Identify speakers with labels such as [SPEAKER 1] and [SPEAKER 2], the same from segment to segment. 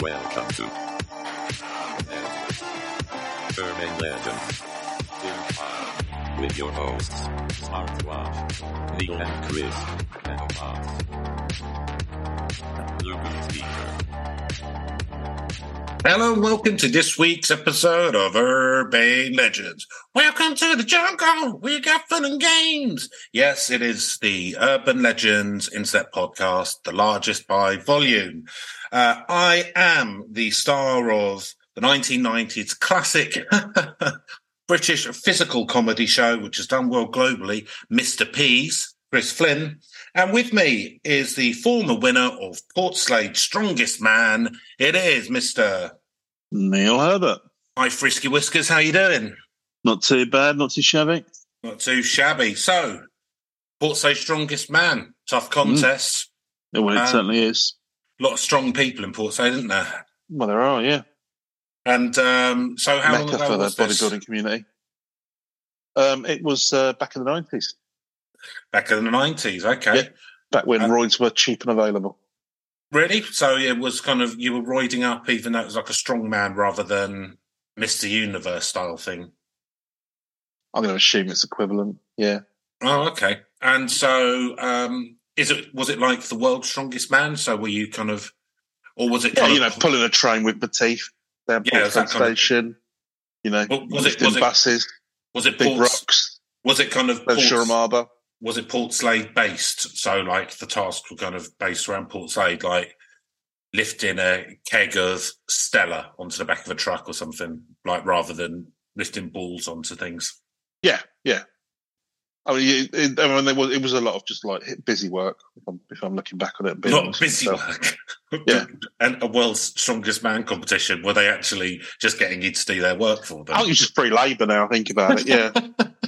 [SPEAKER 1] Welcome to Urban Legend. File. With your hosts, Smartwatch, Neil and Chris, and Bots. Lumen Speaker.
[SPEAKER 2] Hello and welcome to this week's episode of Urban Legends. Welcome to the jungle. We got fun and games. Yes, it is the Urban Legends Inset podcast, the largest by volume. Uh, I am the star of the 1990s classic British physical comedy show, which has done well globally, Mr. Peas, Chris Flynn. And with me is the former winner of Portslade's Strongest Man. It is Mr.
[SPEAKER 3] Neil Herbert.
[SPEAKER 2] Hi, Frisky Whiskers. How you doing?
[SPEAKER 3] Not too bad, not too shabby.
[SPEAKER 2] Not too shabby. So, Portslade's Strongest Man. Tough contest.
[SPEAKER 3] Yeah, Well, it
[SPEAKER 2] Um,
[SPEAKER 3] certainly is.
[SPEAKER 2] A lot of strong people in Portslade, isn't there?
[SPEAKER 3] Well, there are, yeah.
[SPEAKER 2] And um, so, how long ago
[SPEAKER 3] for the
[SPEAKER 2] was this?
[SPEAKER 3] bodybuilding community. Um, it was uh, back in the 90s,
[SPEAKER 2] Back in the 90s. Okay.
[SPEAKER 3] Yeah. back when
[SPEAKER 2] Uh,
[SPEAKER 3] roids were cheap and available.
[SPEAKER 2] Really? So it was kind of, you were roiding up, even though it was like a strong man rather than Mr. Universe style thing.
[SPEAKER 3] I'm going to assume it's equivalent. Yeah.
[SPEAKER 2] Oh, okay. And so, um, is it was it like the world's strongest man? So were you kind of, or was it
[SPEAKER 3] Yeah, you know, pulling a train with teeth down
[SPEAKER 2] Yeah, is kind of-
[SPEAKER 3] station. You know,
[SPEAKER 2] was it- was it-
[SPEAKER 3] buses,
[SPEAKER 2] was it
[SPEAKER 3] big
[SPEAKER 2] Port,
[SPEAKER 3] rocks,
[SPEAKER 2] was it kind of Port,
[SPEAKER 3] Shoreham Harbour.
[SPEAKER 2] Was it Portslade based? So like the tasks were kind of based around Portslade, like lifting a keg of Stella onto the back of a truck or something, like rather than lifting balls onto things.
[SPEAKER 3] Yeah, yeah. I mean, it, it, I mean, there was, it was a lot of just like busy work. If I'm, if I'm looking back on it,
[SPEAKER 2] Not busy
[SPEAKER 3] with
[SPEAKER 2] work.
[SPEAKER 3] Yeah.
[SPEAKER 2] and a world's strongest man competition. Were they actually just getting you to do their work for them?
[SPEAKER 3] I think it's just free labour now. I think about it. Yeah,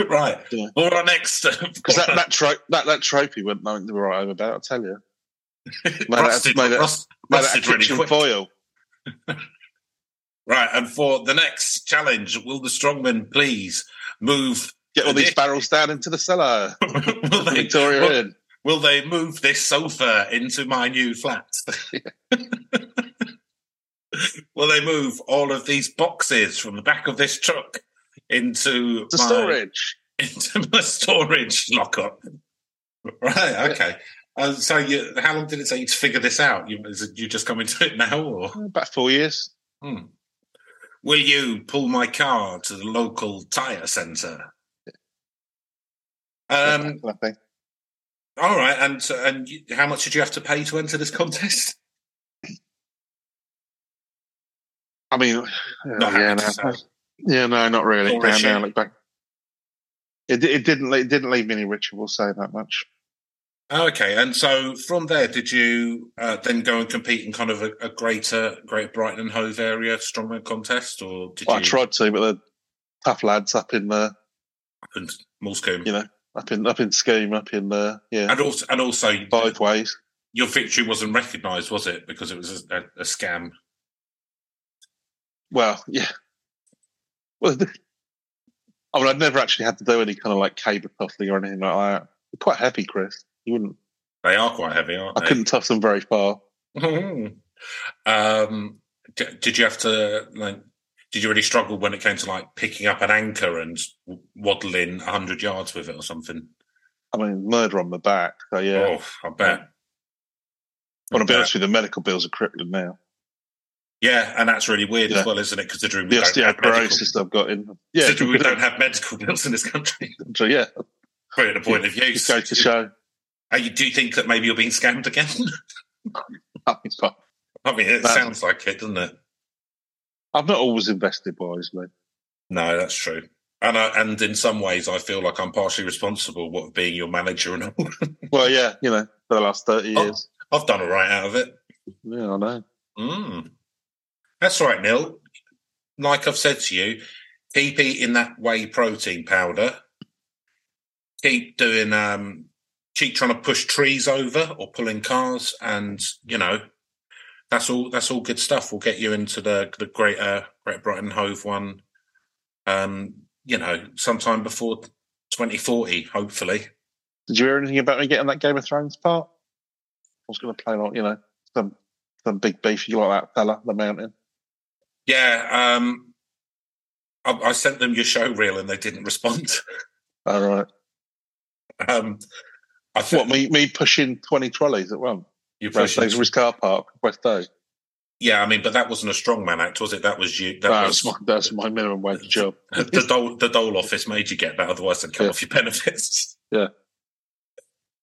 [SPEAKER 2] right.
[SPEAKER 3] Yeah.
[SPEAKER 2] All right, next.
[SPEAKER 3] because that that, tro- that that trophy went nothing to write home about. I tell you, made
[SPEAKER 2] rusted,
[SPEAKER 3] it- made
[SPEAKER 2] rust-
[SPEAKER 3] made it
[SPEAKER 2] rusted
[SPEAKER 3] a
[SPEAKER 2] really
[SPEAKER 3] foil.
[SPEAKER 2] Right, and for the next challenge, will the strongmen please move?
[SPEAKER 3] Get all these barrels down into the cellar.
[SPEAKER 2] will, they,
[SPEAKER 3] Victoria
[SPEAKER 2] will,
[SPEAKER 3] Inn.
[SPEAKER 2] will they move this sofa into my new flat? will they move all of these boxes from the back of this truck into
[SPEAKER 3] The
[SPEAKER 2] my,
[SPEAKER 3] storage.
[SPEAKER 2] into my storage lockup? Right, okay. Uh, so, you, how long did it take you to figure this out? You, is it, you just come into it now, or?
[SPEAKER 3] About four years.
[SPEAKER 2] Hmm. Will you pull my car to the local tyre centre? Um, all right, and and you, how much did you have to pay to enter this contest?
[SPEAKER 3] I mean, uh, yeah, no. Yeah, no, not really. Now, now,
[SPEAKER 2] yeah.
[SPEAKER 3] look back. It, it didn't. It didn't leave me any richer. We'll say that much.
[SPEAKER 2] Okay, and so from there, did you uh, then go and compete in kind of a, a greater, Greater Brighton and Hove area strongman contest, or did
[SPEAKER 3] Well, I tried to, but the tough lads up in the,
[SPEAKER 2] up in Moulsecoomb?
[SPEAKER 3] you know, up in up in scheme, up in the, yeah,
[SPEAKER 2] And also, and also,
[SPEAKER 3] both ways.
[SPEAKER 2] your victory wasn't recognised, was it? Because it was a, a, a scam.
[SPEAKER 3] Well, yeah. Well, I mean, I'd never actually had to do any kind of like cable tussling or anything like that. They're quite heavy, Chris. You wouldn't.
[SPEAKER 2] They are quite heavy, aren't
[SPEAKER 3] I
[SPEAKER 2] they?
[SPEAKER 3] couldn't toss them very far.
[SPEAKER 2] um, d- did you have to like? Did you really struggle when it came to like picking up an anchor and waddling hundred yards with it or something?
[SPEAKER 3] I mean, murder on the back. So yeah.
[SPEAKER 2] Oh, I bet.
[SPEAKER 3] Well, to be
[SPEAKER 2] I
[SPEAKER 3] honest with you, the medical bills are crippling now.
[SPEAKER 2] Yeah, and that's really weird
[SPEAKER 3] Yeah.
[SPEAKER 2] as well, isn't it? Considering we
[SPEAKER 3] The
[SPEAKER 2] don't have medical,
[SPEAKER 3] osteoporosis I've got in. Yeah,
[SPEAKER 2] considering we don't have medical bills in this country.
[SPEAKER 3] So yeah,
[SPEAKER 2] Quite a point of
[SPEAKER 3] just
[SPEAKER 2] use.
[SPEAKER 3] goes to show.
[SPEAKER 2] Are you, do you think that maybe you're being scammed again?
[SPEAKER 3] I've
[SPEAKER 2] mean, it
[SPEAKER 3] That-
[SPEAKER 2] sounds like it, doesn't it?
[SPEAKER 3] I've not always invested wisely.
[SPEAKER 2] No, that's true. And I, and in some ways, I feel like I'm partially responsible what being your manager and all.
[SPEAKER 3] Well, yeah, you know, for the last thirty years.
[SPEAKER 2] I've done all right out of it.
[SPEAKER 3] Yeah, I know.
[SPEAKER 2] Mm. That's right, Neil. Like I've said to you, keep eating that whey protein powder. Keep doing, um, keep trying to push trees over or pulling cars, and you know, that's all. That's all good stuff. We'll get you into the the greater Great Brighton Hove one. Um, you know, sometime before 2040, hopefully.
[SPEAKER 3] Did you hear anything about me getting that Game of Thrones part? I was going to play like you know some some big beef. You like that fella, the mountain?
[SPEAKER 2] Yeah, um, I, I sent them your show reel and they didn't respond.
[SPEAKER 3] All right.
[SPEAKER 2] um, I
[SPEAKER 3] What
[SPEAKER 2] thought
[SPEAKER 3] me me pushing twenty trolleys at once?
[SPEAKER 2] you
[SPEAKER 3] West. Days car park, West Day.
[SPEAKER 2] Yeah, I mean, but that wasn't a strongman act, was it? That was you. That
[SPEAKER 3] That's
[SPEAKER 2] was
[SPEAKER 3] my that's my minimum wage job.
[SPEAKER 2] the dole. The dole office made you get that, otherwise they'd cut
[SPEAKER 3] Yeah.
[SPEAKER 2] off your benefits.
[SPEAKER 3] Yeah.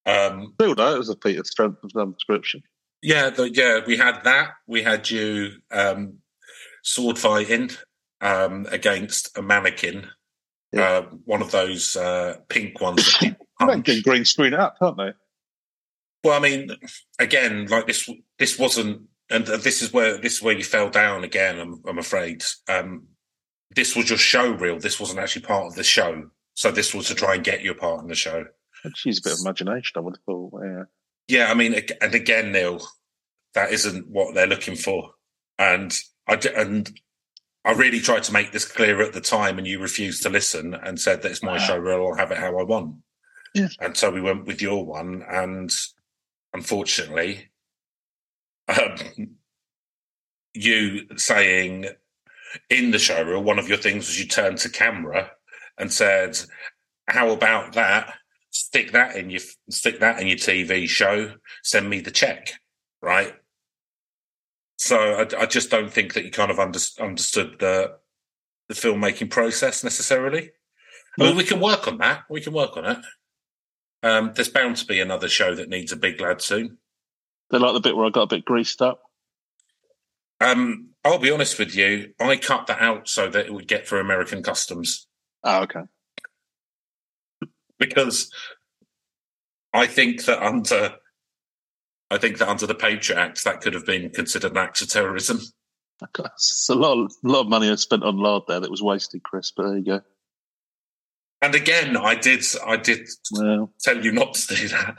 [SPEAKER 2] Um,
[SPEAKER 3] Still, though, it was a feat of strength of some description.
[SPEAKER 2] yeah, the, yeah. We had that. We had you um, sword fighting um, against a mannequin.
[SPEAKER 3] Yeah.
[SPEAKER 2] Uh, one of those uh, pink ones. That people
[SPEAKER 3] They
[SPEAKER 2] punch.
[SPEAKER 3] can green screen up, can't they?
[SPEAKER 2] Well, I mean, again, like this, this wasn't, and this is where this is where you fell down again. I'm, I'm afraid. Um, this was your show reel. This wasn't actually part of the show. So this was to try and get you a part in the show.
[SPEAKER 3] Use a bit of imagination. I would have thought. Yeah.
[SPEAKER 2] Yeah, I mean, and again, Neil, that isn't what they're looking for. And I d- and I really tried to make this clear at the time, and you refused to listen and said that it's my show. I'll have it how I want.
[SPEAKER 3] Yeah.
[SPEAKER 2] And so we went with your one, and unfortunately, um, you saying in the show reel, one of your things was you turned to camera and said, "How about that? Stick that in your stick that in your TV show. Send me the check." Right. So I, I just don't think that you kind of under, understood the the filmmaking process necessarily. I mean, we can work on that. We can work on it. Um, there's bound to be another show that needs a big lad soon.
[SPEAKER 3] They like the bit where I got a bit greased up.
[SPEAKER 2] Um, I'll be honest with you. I cut that out so that it would get for American customs
[SPEAKER 3] Oh, okay.
[SPEAKER 2] because I think that under, I think that under the Patriot Act, that could have been considered an act of terrorism.
[SPEAKER 3] It's a lot, of, a lot of money I spent on lard there that was wasted, Chris. But there you go.
[SPEAKER 2] And again, I did, I did
[SPEAKER 3] Well,
[SPEAKER 2] tell you not to do that.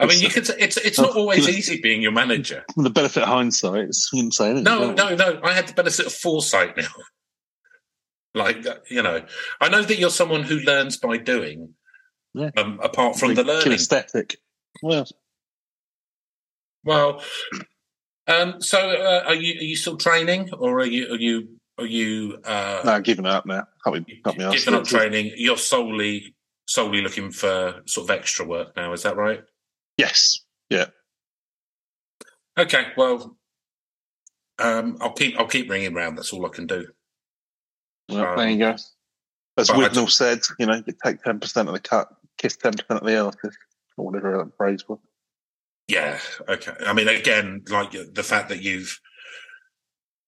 [SPEAKER 2] I mean, you could. It's it's not always easy being your manager.
[SPEAKER 3] the benefit of hindsight, it's, you say anything.
[SPEAKER 2] No, no, no. I had the benefit of foresight now. Like you know, I know that you're someone who learns by doing.
[SPEAKER 3] Yeah.
[SPEAKER 2] Um, apart from the learning.
[SPEAKER 3] kinesthetic. Well,
[SPEAKER 2] Well, um, so uh, are you are you still training, or are you are you are you uh,
[SPEAKER 3] no, giving up now. Can't be, can't be
[SPEAKER 2] giving up training? You're solely solely looking for sort of extra work now. Is that right?
[SPEAKER 3] Yes. Yeah.
[SPEAKER 2] Okay. Well, um, I'll keep I'll keep ringing round. That's all I can do.
[SPEAKER 3] Well,
[SPEAKER 2] Um,
[SPEAKER 3] there you go. As
[SPEAKER 2] but
[SPEAKER 3] said, you know, you take 10% of the cut, kiss 10% of the artist, or whatever that phrase was.
[SPEAKER 2] Yeah. Okay. I mean, again, like the fact that you've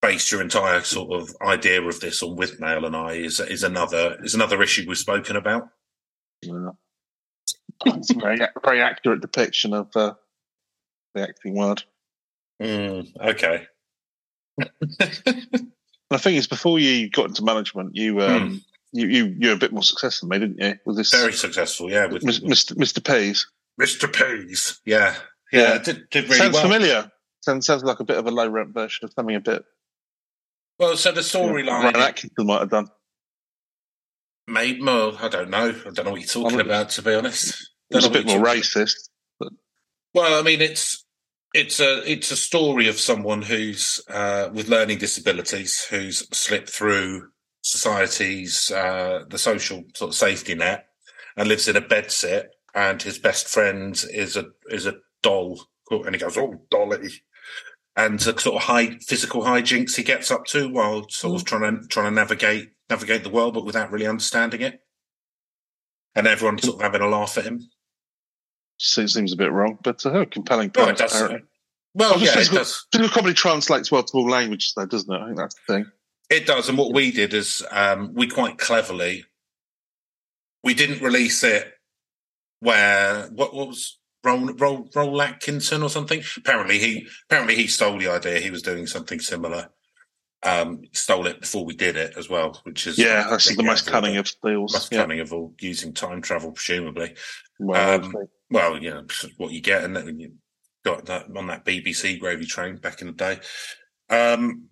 [SPEAKER 2] based your entire sort of idea of this on with Mail and I is is another is another issue we've spoken about.
[SPEAKER 3] Yeah. It's a very, very accurate depiction of uh, the acting world.
[SPEAKER 2] Mm, okay.
[SPEAKER 3] The thing is, before you got into management, you um, you, you you were a bit more successful than me, didn't you? Was this
[SPEAKER 2] Very successful. Yeah. With,
[SPEAKER 3] Mis- Mr. Mr. Pease?
[SPEAKER 2] Mr. Pease. Yeah. Yeah.
[SPEAKER 3] Yeah.
[SPEAKER 2] Did, did really
[SPEAKER 3] sounds
[SPEAKER 2] well.
[SPEAKER 3] familiar. Sounds, sounds like a bit of a low rent version of something a bit
[SPEAKER 2] Well, so the
[SPEAKER 3] Rowan
[SPEAKER 2] storyline,
[SPEAKER 3] Atkinson might have done.
[SPEAKER 2] made well, I don't know. I don't know what you're talking
[SPEAKER 3] Well,
[SPEAKER 2] about, to be honest.
[SPEAKER 3] It was a bit more
[SPEAKER 2] you're talking-
[SPEAKER 3] racist.
[SPEAKER 2] Well, I mean, it's it's a it's a story of someone who's uh, with learning disabilities who's slipped through society's uh, the social sort of safety net and lives in a bedsit. and his best friend is a is a doll, and he goes, "Oh, dolly." And the sort of high physical hijinks he gets up to while sort of trying to trying to navigate navigate the world, but without really understanding it, and everyone sort of having a laugh at him.
[SPEAKER 3] Seems, seems a bit wrong, but uh, compelling
[SPEAKER 2] Well,
[SPEAKER 3] point.
[SPEAKER 2] it does.
[SPEAKER 3] apparently.
[SPEAKER 2] Well,
[SPEAKER 3] Oh,
[SPEAKER 2] yeah, it
[SPEAKER 3] physical,
[SPEAKER 2] does.
[SPEAKER 3] physical comedy translates well to all languages, though, doesn't it? I think that's the thing.
[SPEAKER 2] It does, and what we did is um, we quite cleverly we didn't release it where what, what was Roll, Roll, Rowan Atkinson or something. Apparently he apparently he stole the idea. He was doing something similar. Um, stole it before we did it as well, which is
[SPEAKER 3] Yeah, that's the most cunning of deals.
[SPEAKER 2] most
[SPEAKER 3] Yeah.
[SPEAKER 2] cunning of all using time travel, presumably.
[SPEAKER 3] Well,
[SPEAKER 2] Um, Well, you know what you get, and then you got that on that BBC gravy train back in the day. Um,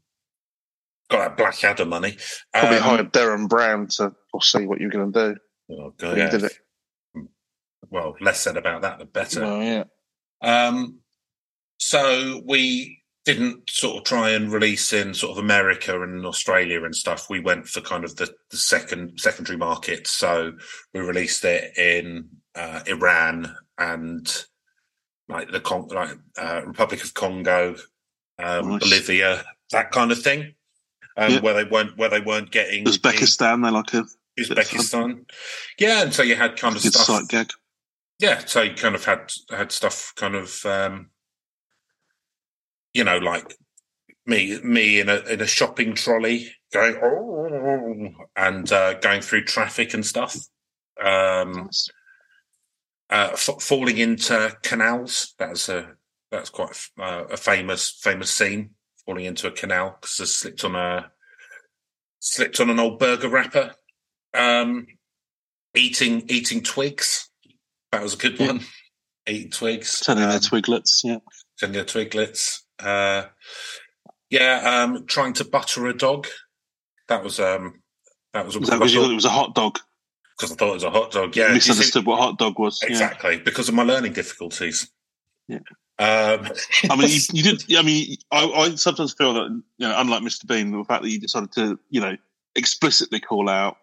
[SPEAKER 2] got that Blackadder money.
[SPEAKER 3] probably
[SPEAKER 2] Um,
[SPEAKER 3] hired Derren Brown to foresee what you're going to do.
[SPEAKER 2] Oh, God, yeah.
[SPEAKER 3] did it.
[SPEAKER 2] Well, less said about that, the better.
[SPEAKER 3] Yeah.
[SPEAKER 2] Um, so we didn't sort of try and release in sort of America and Australia and stuff. We went for kind of the, the second secondary market. So we released it in uh, Iran and like the Con- like uh, Republic of Congo, um,
[SPEAKER 3] Nice.
[SPEAKER 2] Bolivia, that kind of thing. Um,
[SPEAKER 3] Yeah.
[SPEAKER 2] Where they weren't where they weren't getting
[SPEAKER 3] Uzbekistan, they like a
[SPEAKER 2] Uzbekistan. Yeah, and so you had kind of stuff.
[SPEAKER 3] sight gag.
[SPEAKER 2] Yeah, so you kind of had had stuff kind of um you know, like me me in a in a shopping trolley going oh and uh going through traffic and stuff. Um
[SPEAKER 3] Nice.
[SPEAKER 2] uh f- falling into canals. That's a that's quite uh, a famous famous scene. Falling into a canal because I slipped on a slipped on an old burger wrapper. Um, eating eating twigs. That was a good
[SPEAKER 3] Yeah.
[SPEAKER 2] one. Eating twigs.
[SPEAKER 3] Turning their
[SPEAKER 2] um,
[SPEAKER 3] twiglets, yeah.
[SPEAKER 2] turning their twiglets. Uh, yeah, um, trying to butter a dog. That was um, that was
[SPEAKER 3] Was that because you thought it was a hot dog?
[SPEAKER 2] because I thought it was a hot dog. Yeah,
[SPEAKER 3] you
[SPEAKER 2] do you
[SPEAKER 3] misunderstood what hot dog was. yeah.
[SPEAKER 2] exactly because of my learning difficulties.
[SPEAKER 3] Yeah.
[SPEAKER 2] Um,
[SPEAKER 3] I mean, you, you did. I mean, I, I sometimes feel that you know, unlike Mr. Bean, the fact that you decided to, you know, explicitly call out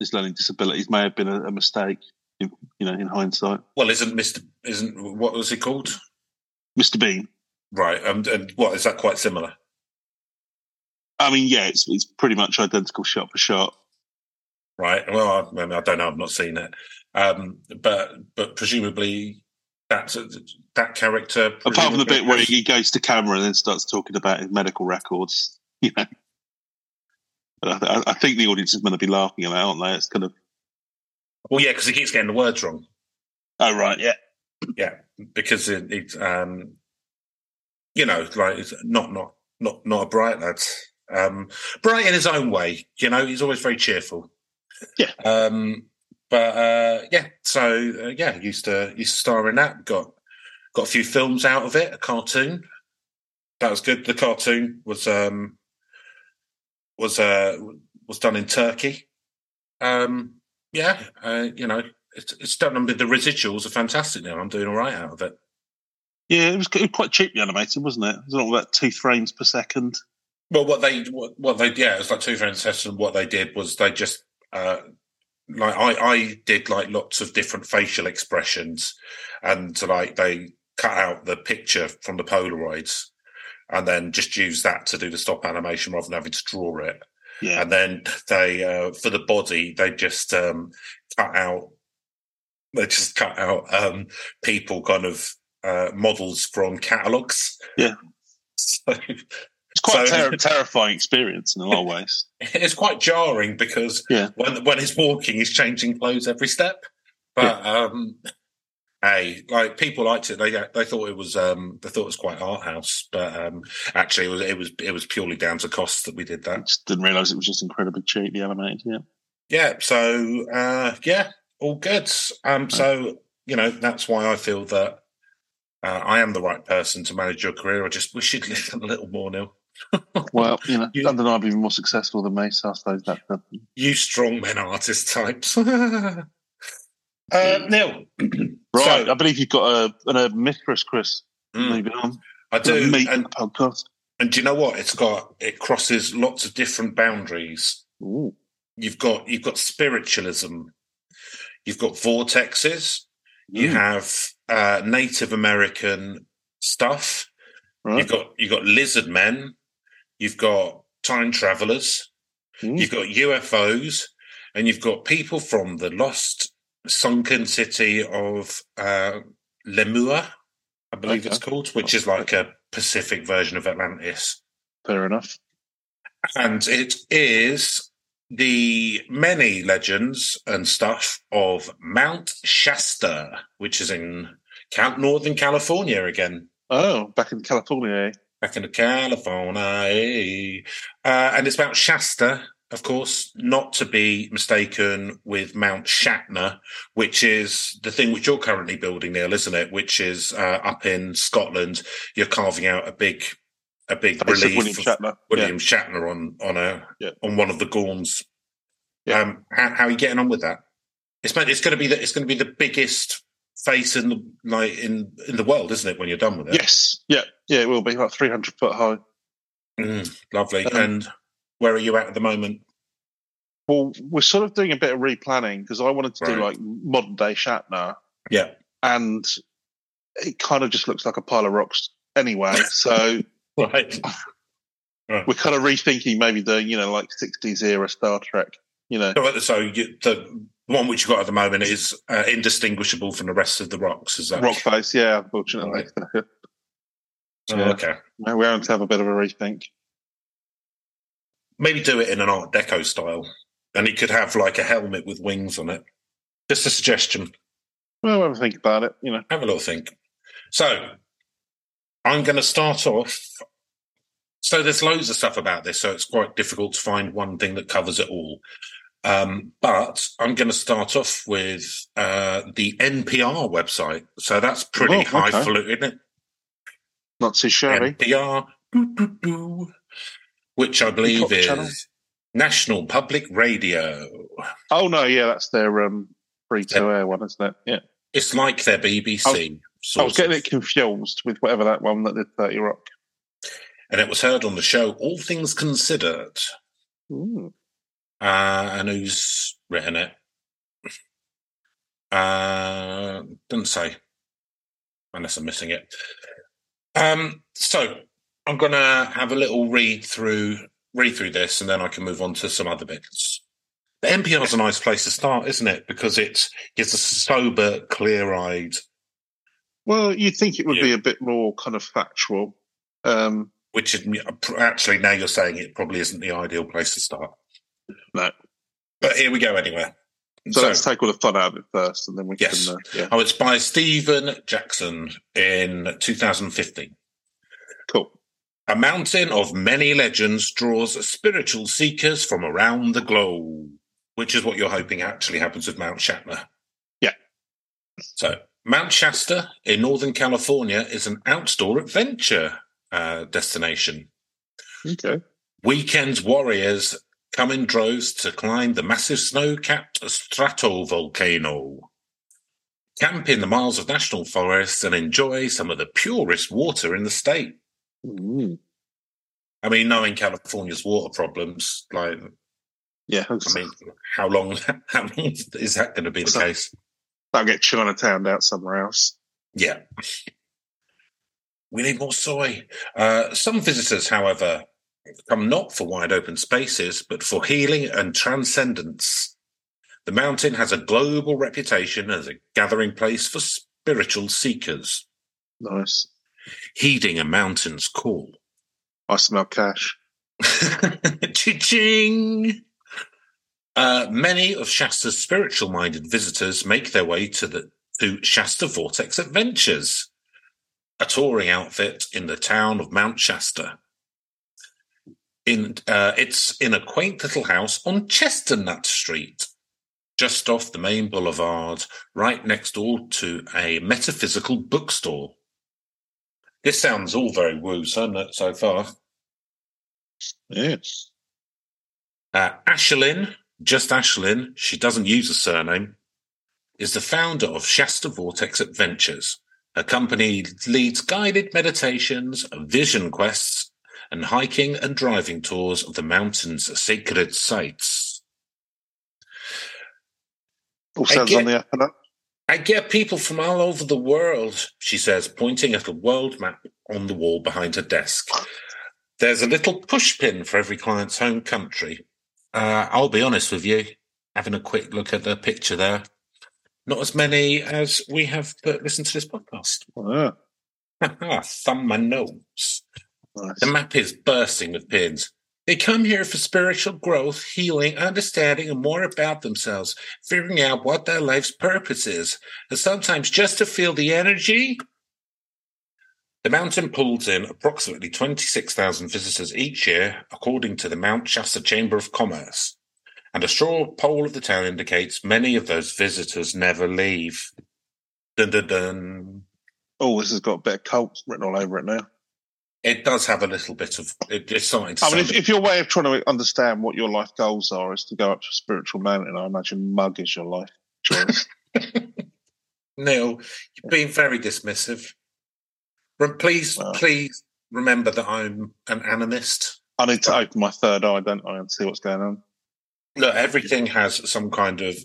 [SPEAKER 3] his learning disabilities may have been a, a mistake. You know, in hindsight,
[SPEAKER 2] well, isn't Mister isn't what was he called?
[SPEAKER 3] Mr. Bean.
[SPEAKER 2] Right, um, and what is that quite similar?
[SPEAKER 3] I mean, yeah, it's it's pretty much identical shot for shot.
[SPEAKER 2] Right. Well, I, I mean, I don't know. I've not seen it, um, but but presumably that's that character.
[SPEAKER 3] Apart from the bit where he goes to camera and then starts talking about his medical records, you know. I, I think the audience is going to be laughing at that, aren't they? It's kind of,
[SPEAKER 2] well, yeah, because he keeps getting the words wrong.
[SPEAKER 3] oh right, yeah,
[SPEAKER 2] Yeah, because it, it um, you know, like it's not not not not a bright lad. Um, bright in his own way. You know, he's always very cheerful.
[SPEAKER 3] Yeah.
[SPEAKER 2] Um, but uh, yeah, so uh, yeah, used to used to star in that. Got got a few films out of it. A cartoon that was good. The cartoon was um was uh was done in Turkey. Um, yeah, uh, you know, it's, it's done. I mean, the residuals are fantastic now. I'm doing all right out of it.
[SPEAKER 3] yeah. It was, quite cheaply animated, wasn't it? It was all about two frames per second.
[SPEAKER 2] Well, what they what, what they yeah, it was like two frames per second. What they did was they just uh like I I did like lots of different facial expressions, and like they cut out the picture from the Polaroids, and then just use that to do the stop animation rather than having to draw it.
[SPEAKER 3] Yeah,
[SPEAKER 2] And then they uh for the body they just um cut out they just cut out um people kind of uh models from catalogs.
[SPEAKER 3] Yeah.
[SPEAKER 2] So
[SPEAKER 3] it's quite
[SPEAKER 2] so-
[SPEAKER 3] a ter- terrifying experience in a lot of ways.
[SPEAKER 2] it's quite jarring because
[SPEAKER 3] Yeah.
[SPEAKER 2] when when he's walking, he's changing clothes every step. But um, hey, like people liked it. They they thought it was um, they thought it was quite art house, but um, actually it was it was it was purely down to costs that we did
[SPEAKER 3] I
[SPEAKER 2] that.
[SPEAKER 3] just didn't realise it was just incredibly cheaply animated. Yeah,
[SPEAKER 2] Yeah. So uh, yeah, all good. Um, so you know that's why I feel that. Uh, I am the right person to manage your career. I just wish you'd listen a little more, Neil.
[SPEAKER 3] well, you know,
[SPEAKER 2] You-
[SPEAKER 3] undeniably more successful than me. So I suppose that.
[SPEAKER 2] You strongmen artist types. uh, Neil,
[SPEAKER 3] right,
[SPEAKER 2] So-
[SPEAKER 3] I believe you've got a, an, a myth for us, Chris.
[SPEAKER 2] Mm.
[SPEAKER 3] Moving on.
[SPEAKER 2] I do.
[SPEAKER 3] meet in
[SPEAKER 2] And,
[SPEAKER 3] the podcast.
[SPEAKER 2] and do you know what? It's got it crosses lots of different boundaries.
[SPEAKER 3] Ooh.
[SPEAKER 2] You've got you've got spiritualism, you've got vortexes, you
[SPEAKER 3] Mm.
[SPEAKER 2] have uh, Native American stuff,
[SPEAKER 3] Right.
[SPEAKER 2] you've got you've got lizard men, you've got time travelers,
[SPEAKER 3] Mm.
[SPEAKER 2] you've got UFOs, and you've got people from the lost sunken city of uh, Lemuria, I believe
[SPEAKER 3] Okay.
[SPEAKER 2] it's called, which is like a Pacific version of Atlantis.
[SPEAKER 3] Fair enough.
[SPEAKER 2] And it is the many legends and stuff of Mount Shasta, which is in Northern California again.
[SPEAKER 3] Oh, back in California.
[SPEAKER 2] Back in California. Uh, and it's Mount Shasta, of course, not to be mistaken with Mount Shatner, which is the thing which you're currently building, Neil, isn't it? Which is uh, up in Scotland. You're carving out a big, a big relief
[SPEAKER 3] William Shatner.
[SPEAKER 2] William Shatner on on a
[SPEAKER 3] Yeah.
[SPEAKER 2] on one of the Gorns.
[SPEAKER 3] Yeah.
[SPEAKER 2] Um, how, how are you getting on with that? It's meant, it's going to be the, it's going to be the biggest face in the like in in the world, isn't it? When you're done with it,
[SPEAKER 3] Yes, yeah, yeah, it will be about three hundred foot high.
[SPEAKER 2] Mm, lovely.
[SPEAKER 3] Um,
[SPEAKER 2] and where are you at at the moment?
[SPEAKER 3] Well, we're sort of doing a bit of replanning because I wanted to do like modern day Shatner,
[SPEAKER 2] Yeah,
[SPEAKER 3] and it kind of just looks like a pile of rocks anyway. So
[SPEAKER 2] right.
[SPEAKER 3] we're kind of rethinking maybe doing you know like sixties era Star Trek. You know,
[SPEAKER 2] So, so you, the one which you've got at the moment is uh, indistinguishable from the rest of the rocks. Is that
[SPEAKER 3] rock face. Yeah, unfortunately,
[SPEAKER 2] Oh,
[SPEAKER 3] Yeah.
[SPEAKER 2] okay.
[SPEAKER 3] we're having to have a bit of a rethink.
[SPEAKER 2] Maybe do it in an Art Deco style, and he could have like a helmet with wings on it. Just a suggestion.
[SPEAKER 3] Well, have a think about it. You know,
[SPEAKER 2] Have a little think. So, I'm going to start off. So, there's loads of stuff about this, so it's quite difficult to find one thing that covers it all. Um, but I'm going to start off with uh, the NPR website. So that's pretty
[SPEAKER 3] Oh, okay.
[SPEAKER 2] highfalutin, isn't it?
[SPEAKER 3] not too shabby.
[SPEAKER 2] NPR, doo, doo, doo, which I believe is
[SPEAKER 3] channel?
[SPEAKER 2] National Public Radio.
[SPEAKER 3] Oh no, yeah, that's their um, free to air one, isn't it? Yeah,
[SPEAKER 2] It's like their BBC.
[SPEAKER 3] I
[SPEAKER 2] sort
[SPEAKER 3] was getting it confused with whatever that one that did Thirty Rock.
[SPEAKER 2] And it was heard on the show All Things Considered.
[SPEAKER 3] Ooh.
[SPEAKER 2] Uh, and who's written it? Uh, doesn't say, unless I'm missing it. Um, so I'm going to have a little read through read through this, and then I can move on to some other bits. The NPR is a nice place to start, isn't it? Because it's it's a sober, clear-eyed,
[SPEAKER 3] Well, you'd think it would
[SPEAKER 2] Yeah.
[SPEAKER 3] be a bit more kind of factual. Um,
[SPEAKER 2] which is actually now you're saying it probably isn't the ideal place to start.
[SPEAKER 3] No.
[SPEAKER 2] but here we go anyway.
[SPEAKER 3] so, let's take all the fun out of it first, and then we
[SPEAKER 2] Yes.
[SPEAKER 3] can. Uh, yeah,
[SPEAKER 2] Oh, it's by Stephen Jackson in 2015.
[SPEAKER 3] cool.
[SPEAKER 2] A mountain of many legends draws spiritual seekers from around the globe, which is what you're hoping actually happens with Mount Shatner.
[SPEAKER 3] Yeah.
[SPEAKER 2] So, Mount Shasta in Northern California is an outdoor adventure uh, destination.
[SPEAKER 3] Okay.
[SPEAKER 2] Weekend warriors come in droves to climb the massive snow-capped stratovolcano, camp in the miles of national forests, and enjoy some of the purest water in the state.
[SPEAKER 3] Mm.
[SPEAKER 2] I mean, knowing California's water problems, like,
[SPEAKER 3] Yeah,
[SPEAKER 2] I mean, how long, how long is that going to be the
[SPEAKER 3] So-
[SPEAKER 2] case?
[SPEAKER 3] I'll get Chinatown out somewhere else.
[SPEAKER 2] Yeah. We need more soy. Uh, some visitors, however, come not for wide open spaces, but for healing and transcendence. The mountain has a global reputation as a gathering place for spiritual seekers,
[SPEAKER 3] Nice.
[SPEAKER 2] Heeding a mountain's call.
[SPEAKER 3] I smell cash.
[SPEAKER 2] Cha-ching! Uh, many of Shasta's spiritual-minded visitors make their way to the to Shasta Vortex Adventures, a touring outfit in the town of Mount Shasta. In uh, it's in a quaint little house on Chestnut Street, just off the main boulevard, right next door to a metaphysical bookstore. This sounds all very woo, doesn't it, so far?
[SPEAKER 3] Yes.
[SPEAKER 2] Uh, Ashelin, just Ashelin, she doesn't use a surname, is the founder of Shasta Vortex Adventures. Her company leads guided meditations, vision quests, and hiking and driving tours of the mountain's sacred sites.
[SPEAKER 3] All sounds on the up and up.
[SPEAKER 2] I get people from all over the world, she says, pointing at a world map on the wall behind her desk. There's a little pushpin for every client's home country. Uh, I'll be honest with you, having a quick look at the picture there, not as many as we have that listen to this podcast.
[SPEAKER 3] Ah,
[SPEAKER 2] Thumb my nose.
[SPEAKER 3] nice.
[SPEAKER 2] The map is bursting with pins. They come here for spiritual growth, healing, understanding, and more about themselves, figuring out what their life's purpose is, and sometimes just to feel the energy. The mountain pulls in approximately 26,000 visitors each year, according to the Mount Shasta Chamber of Commerce. And a straw poll of the town indicates many of those visitors never leave. Dun dun dun.
[SPEAKER 3] Oh, this has got a bit of cult written all over it now.
[SPEAKER 2] It does have a little bit of. It, it's to.
[SPEAKER 3] I mean, if, if your way of trying to understand what your life goals are is to go up to a spiritual mountain, I imagine mug is your life choice.
[SPEAKER 2] Neil, you're being very dismissive. Please,
[SPEAKER 3] Well.
[SPEAKER 2] please remember that I'm an animist.
[SPEAKER 3] I need to open my third eye, don't I, and see what's going on.
[SPEAKER 2] Look, everything has some kind of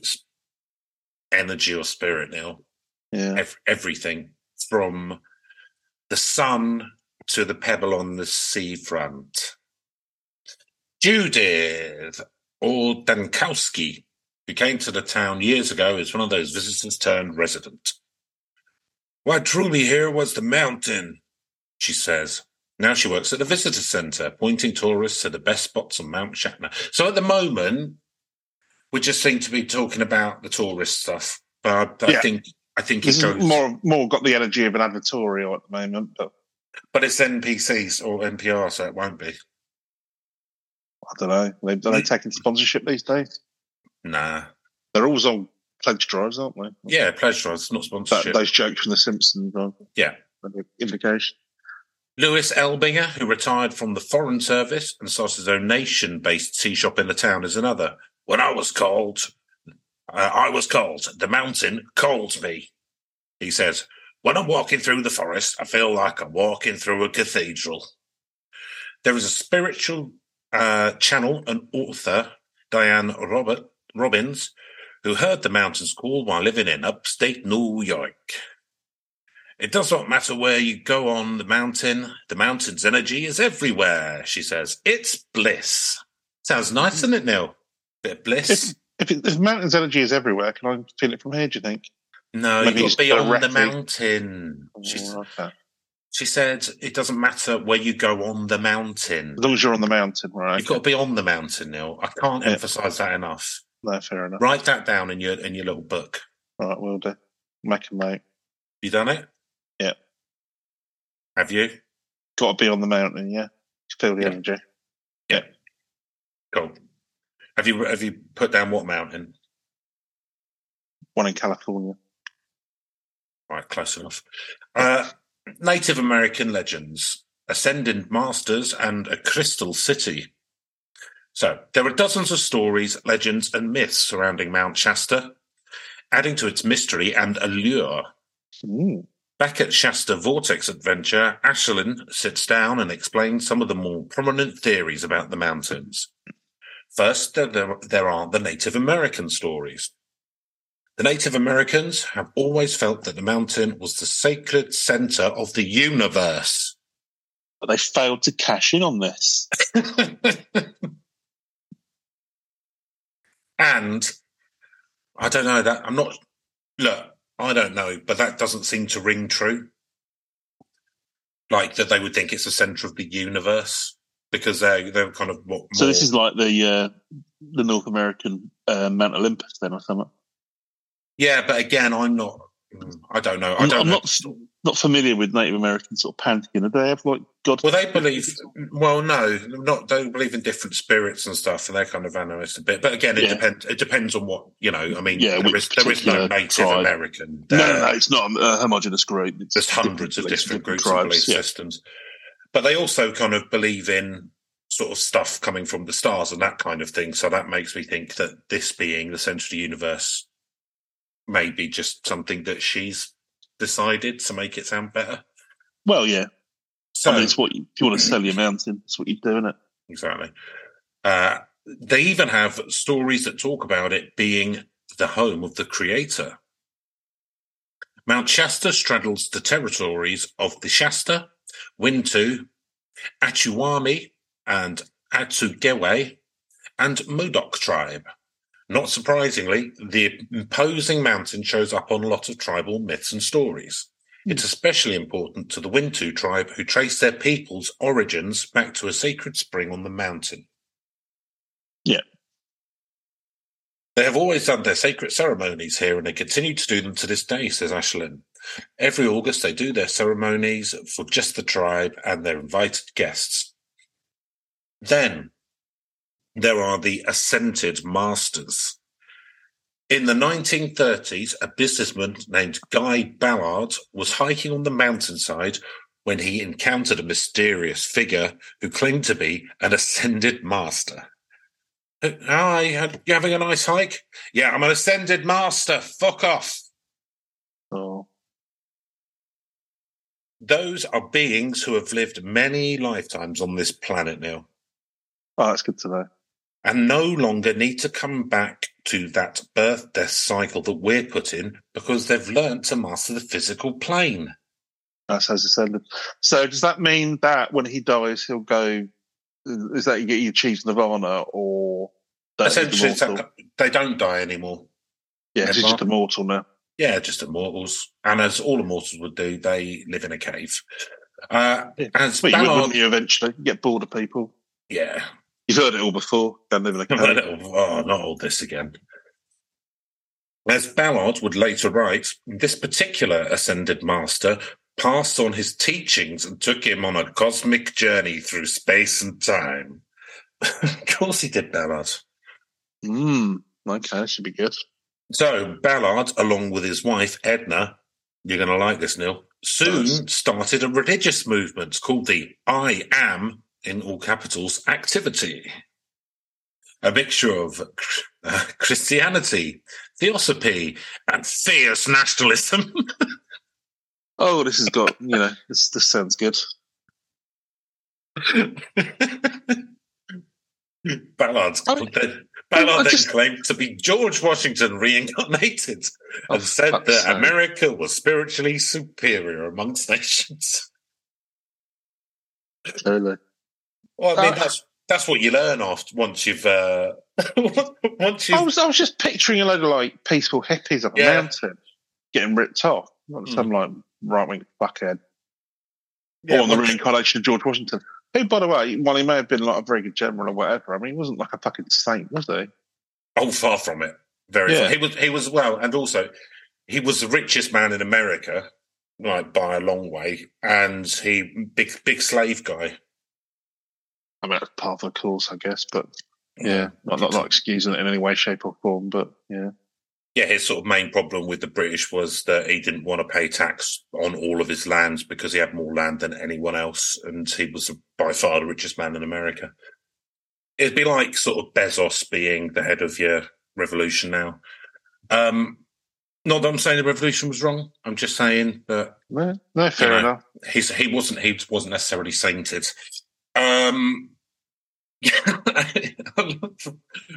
[SPEAKER 2] energy or spirit, Neil.
[SPEAKER 3] Yeah.
[SPEAKER 2] Ev- everything from the sun to the pebble on the seafront. Judith or Dankowski, who came to the town years ago is one of those visitors turned resident. What drew me here was the mountain, she says. Now she works at the visitor centre, pointing tourists to the best spots on Mount Shatner. So at the moment, we just seem to be talking about the tourist stuff. But I
[SPEAKER 3] Yeah.
[SPEAKER 2] think I think it
[SPEAKER 3] This is
[SPEAKER 2] goes
[SPEAKER 3] more more got the energy of an advertorial at the moment, but
[SPEAKER 2] But it's NPCs or NPR, so it won't be.
[SPEAKER 3] I don't know. They, are they taking sponsorship these days?
[SPEAKER 2] Nah.
[SPEAKER 3] They're always on pledge drives, aren't they?
[SPEAKER 2] Yeah, pleasure. drives, not
[SPEAKER 3] That,
[SPEAKER 2] sponsorship.
[SPEAKER 3] those jokes from The Simpsons are
[SPEAKER 2] Yeah.
[SPEAKER 3] an indication.
[SPEAKER 2] Lewis Elbinger, who retired from the Foreign Service and started his own nation-based tea shop in the town, is another. When I was called, uh, I was called. The mountain called me. He says, "When I'm walking through the forest, I feel like I'm walking through a cathedral." There is a spiritual uh, channel and author, Diane Robert Robbins, who heard the mountains call while living in upstate New York. It does not matter where you go on the mountain, the mountain's energy is everywhere, she says. It's bliss. Sounds nice, doesn't it, Neil? Bit of bliss.
[SPEAKER 3] If, if mountain's energy is everywhere, can I feel it from here, do you think?
[SPEAKER 2] No,
[SPEAKER 3] maybe
[SPEAKER 2] you've got to be on the mountain. She,
[SPEAKER 3] Oh, okay.
[SPEAKER 2] she said it doesn't matter where you go on the mountain.
[SPEAKER 3] As long as you're on the mountain, right?
[SPEAKER 2] You've got to be on the mountain, Neil. I can't
[SPEAKER 3] Yeah.
[SPEAKER 2] emphasize that enough.
[SPEAKER 3] No, fair enough.
[SPEAKER 2] Write that down in your in your little book.
[SPEAKER 3] All right, we'll do. Make a note.
[SPEAKER 2] You done it?
[SPEAKER 3] Yeah.
[SPEAKER 2] Have you?
[SPEAKER 3] Got to be on the mountain, yeah. Feel the
[SPEAKER 2] Yeah.
[SPEAKER 3] energy. Yeah.
[SPEAKER 2] Cool. Have you have you put down what mountain?
[SPEAKER 3] One in California.
[SPEAKER 2] Right, close enough. Uh, Native American legends, Ascendant Masters, and a Crystal City. So there are dozens of stories, legends, and myths surrounding Mount Shasta, adding to its mystery and allure.
[SPEAKER 3] Mm.
[SPEAKER 2] Back at Shasta Vortex Adventure, Ashelin sits down and explains some of the more prominent theories about the mountains. First, there, there are the Native American stories. The Native Americans have always felt that the mountain was the sacred center of the universe.
[SPEAKER 3] But they failed to cash in on this.
[SPEAKER 2] and I don't know that I'm not look, I don't know, but that doesn't seem to ring true. Like that they would think it's the center of the universe because they they're kind of more,
[SPEAKER 3] So this is like the uh, the North American uh, Mount Olympus, then, or something.
[SPEAKER 2] Yeah, but again, I'm not. mm, I don't know. I
[SPEAKER 3] I'm,
[SPEAKER 2] don't
[SPEAKER 3] I'm
[SPEAKER 2] know.
[SPEAKER 3] not not familiar with Native American sort of pantheon. Do they have like God?
[SPEAKER 2] Well, they believe. Well, no, not. They believe in different spirits and stuff, and they're kind of animist a bit. But again, it
[SPEAKER 3] Yeah.
[SPEAKER 2] depends. It depends on what you know. I mean,
[SPEAKER 3] Yeah,
[SPEAKER 2] there is there is no Native
[SPEAKER 3] tribe.
[SPEAKER 2] American.
[SPEAKER 3] no, no, no, it's not a homogenous group. It's
[SPEAKER 2] there's hundreds of
[SPEAKER 3] beliefs,
[SPEAKER 2] different groups and belief
[SPEAKER 3] tribes. Yeah.
[SPEAKER 2] systems, but they also kind of believe in sort of stuff coming from the stars and that kind of thing. So that makes me think that this being the center of the universe may be just something that she's decided to make it sound better.
[SPEAKER 3] Well, yeah.
[SPEAKER 2] So
[SPEAKER 3] I mean, it's what you, if you want to sell your mountain, that's what you do, isn't it?
[SPEAKER 2] Exactly. Uh, they even have stories that talk about it being the home of the creator. Mount Shasta straddles the territories of the Shasta, Wintu, Achumawi, and Atsugewe, and Modoc tribe. Not surprisingly, the imposing mountain shows up on a lot of tribal myths and stories. Hmm. It's especially important to the Wintu tribe who trace their people's origins back to a sacred spring on the mountain.
[SPEAKER 3] Yeah.
[SPEAKER 2] They have always done their sacred ceremonies here and they continue to do them to this day, says Ashlyn. Every August they do their ceremonies for just the tribe and their invited guests. Then there are the Ascended Masters. In the 1930s, a businessman named Guy Ballard was hiking on the mountainside when he encountered a mysterious figure who claimed to be an ascended master. Hi, you having a nice hike? Yeah, I'm an ascended master. Fuck off.
[SPEAKER 3] Oh,
[SPEAKER 2] Those are beings who have lived many lifetimes on this planet now
[SPEAKER 3] oh, that's good to know.
[SPEAKER 2] And no longer need to come back to that birth death cycle that we're put in because they've learnt to master the physical plane.
[SPEAKER 3] That's as descended. So does that mean that when he dies, he'll go? Is that you achieve nirvana or
[SPEAKER 2] Essentially, they don't die anymore.
[SPEAKER 3] yeah, he's just immortal now.
[SPEAKER 2] Yeah, just immortals. And as all immortals would do, they live in a cave. Uh,
[SPEAKER 3] Yeah.
[SPEAKER 2] as
[SPEAKER 3] But you would,
[SPEAKER 2] Ballard,
[SPEAKER 3] wouldn't you eventually You get bored of people?
[SPEAKER 2] yeah,
[SPEAKER 3] You've heard it all before. Don't live in a
[SPEAKER 2] I've heard
[SPEAKER 3] cave.
[SPEAKER 2] it all. Oh, not all this again. As Ballard would later write, this particular ascended master passed on his teachings and took him on a cosmic journey through space and time. of course he did, Ballard.
[SPEAKER 3] Mm, okay, that should be good.
[SPEAKER 2] So Ballard, along with his wife Edna, you're going to like this, Neil, soon started a religious movement called the I Am, in all capitals, activity. A mixture of uh, Christianity, theosophy, and fierce nationalism.
[SPEAKER 3] Oh, this has got you know. This this sounds good.
[SPEAKER 2] Ballard's
[SPEAKER 3] I mean,
[SPEAKER 2] Ballard then
[SPEAKER 3] just-
[SPEAKER 2] claimed to be George Washington reincarnated
[SPEAKER 3] Oh,
[SPEAKER 2] and said that
[SPEAKER 3] sake.
[SPEAKER 2] America was spiritually superior amongst nations.
[SPEAKER 3] Really.
[SPEAKER 2] Well, I mean,
[SPEAKER 3] Uh,
[SPEAKER 2] that's that's what you learn after once you've uh, once
[SPEAKER 3] I
[SPEAKER 2] you've
[SPEAKER 3] was I was just picturing a load of like peaceful hippies up a
[SPEAKER 2] Yeah.
[SPEAKER 3] mountain getting ripped off. Not
[SPEAKER 2] Mm.
[SPEAKER 3] some like right wing fuckhead.
[SPEAKER 2] yeah,
[SPEAKER 3] or on the reincarnation of George Washington. Who, by the way, while he may have been like a very good general or whatever, I mean, he wasn't like a fucking saint, was he?
[SPEAKER 2] oh, far from it. Very
[SPEAKER 3] Yeah.
[SPEAKER 2] far. He was he was well, and also he was the richest man in America, like by a long way, and he big big slave guy.
[SPEAKER 3] I mean, that's part of the course, I guess, but yeah, not, not, not excusing it in any way, shape, or form, but yeah.
[SPEAKER 2] yeah, his sort of main problem with the British was that he didn't want to pay tax on all of his lands because he had more land than anyone else, and he was by far the richest man in America. It'd be like sort of Bezos being the head of your revolution now. Um, not that I'm saying the revolution was wrong. I'm just saying that
[SPEAKER 3] No, no fair
[SPEAKER 2] know.
[SPEAKER 3] enough.
[SPEAKER 2] he's he wasn't he wasn't necessarily sainted. Um,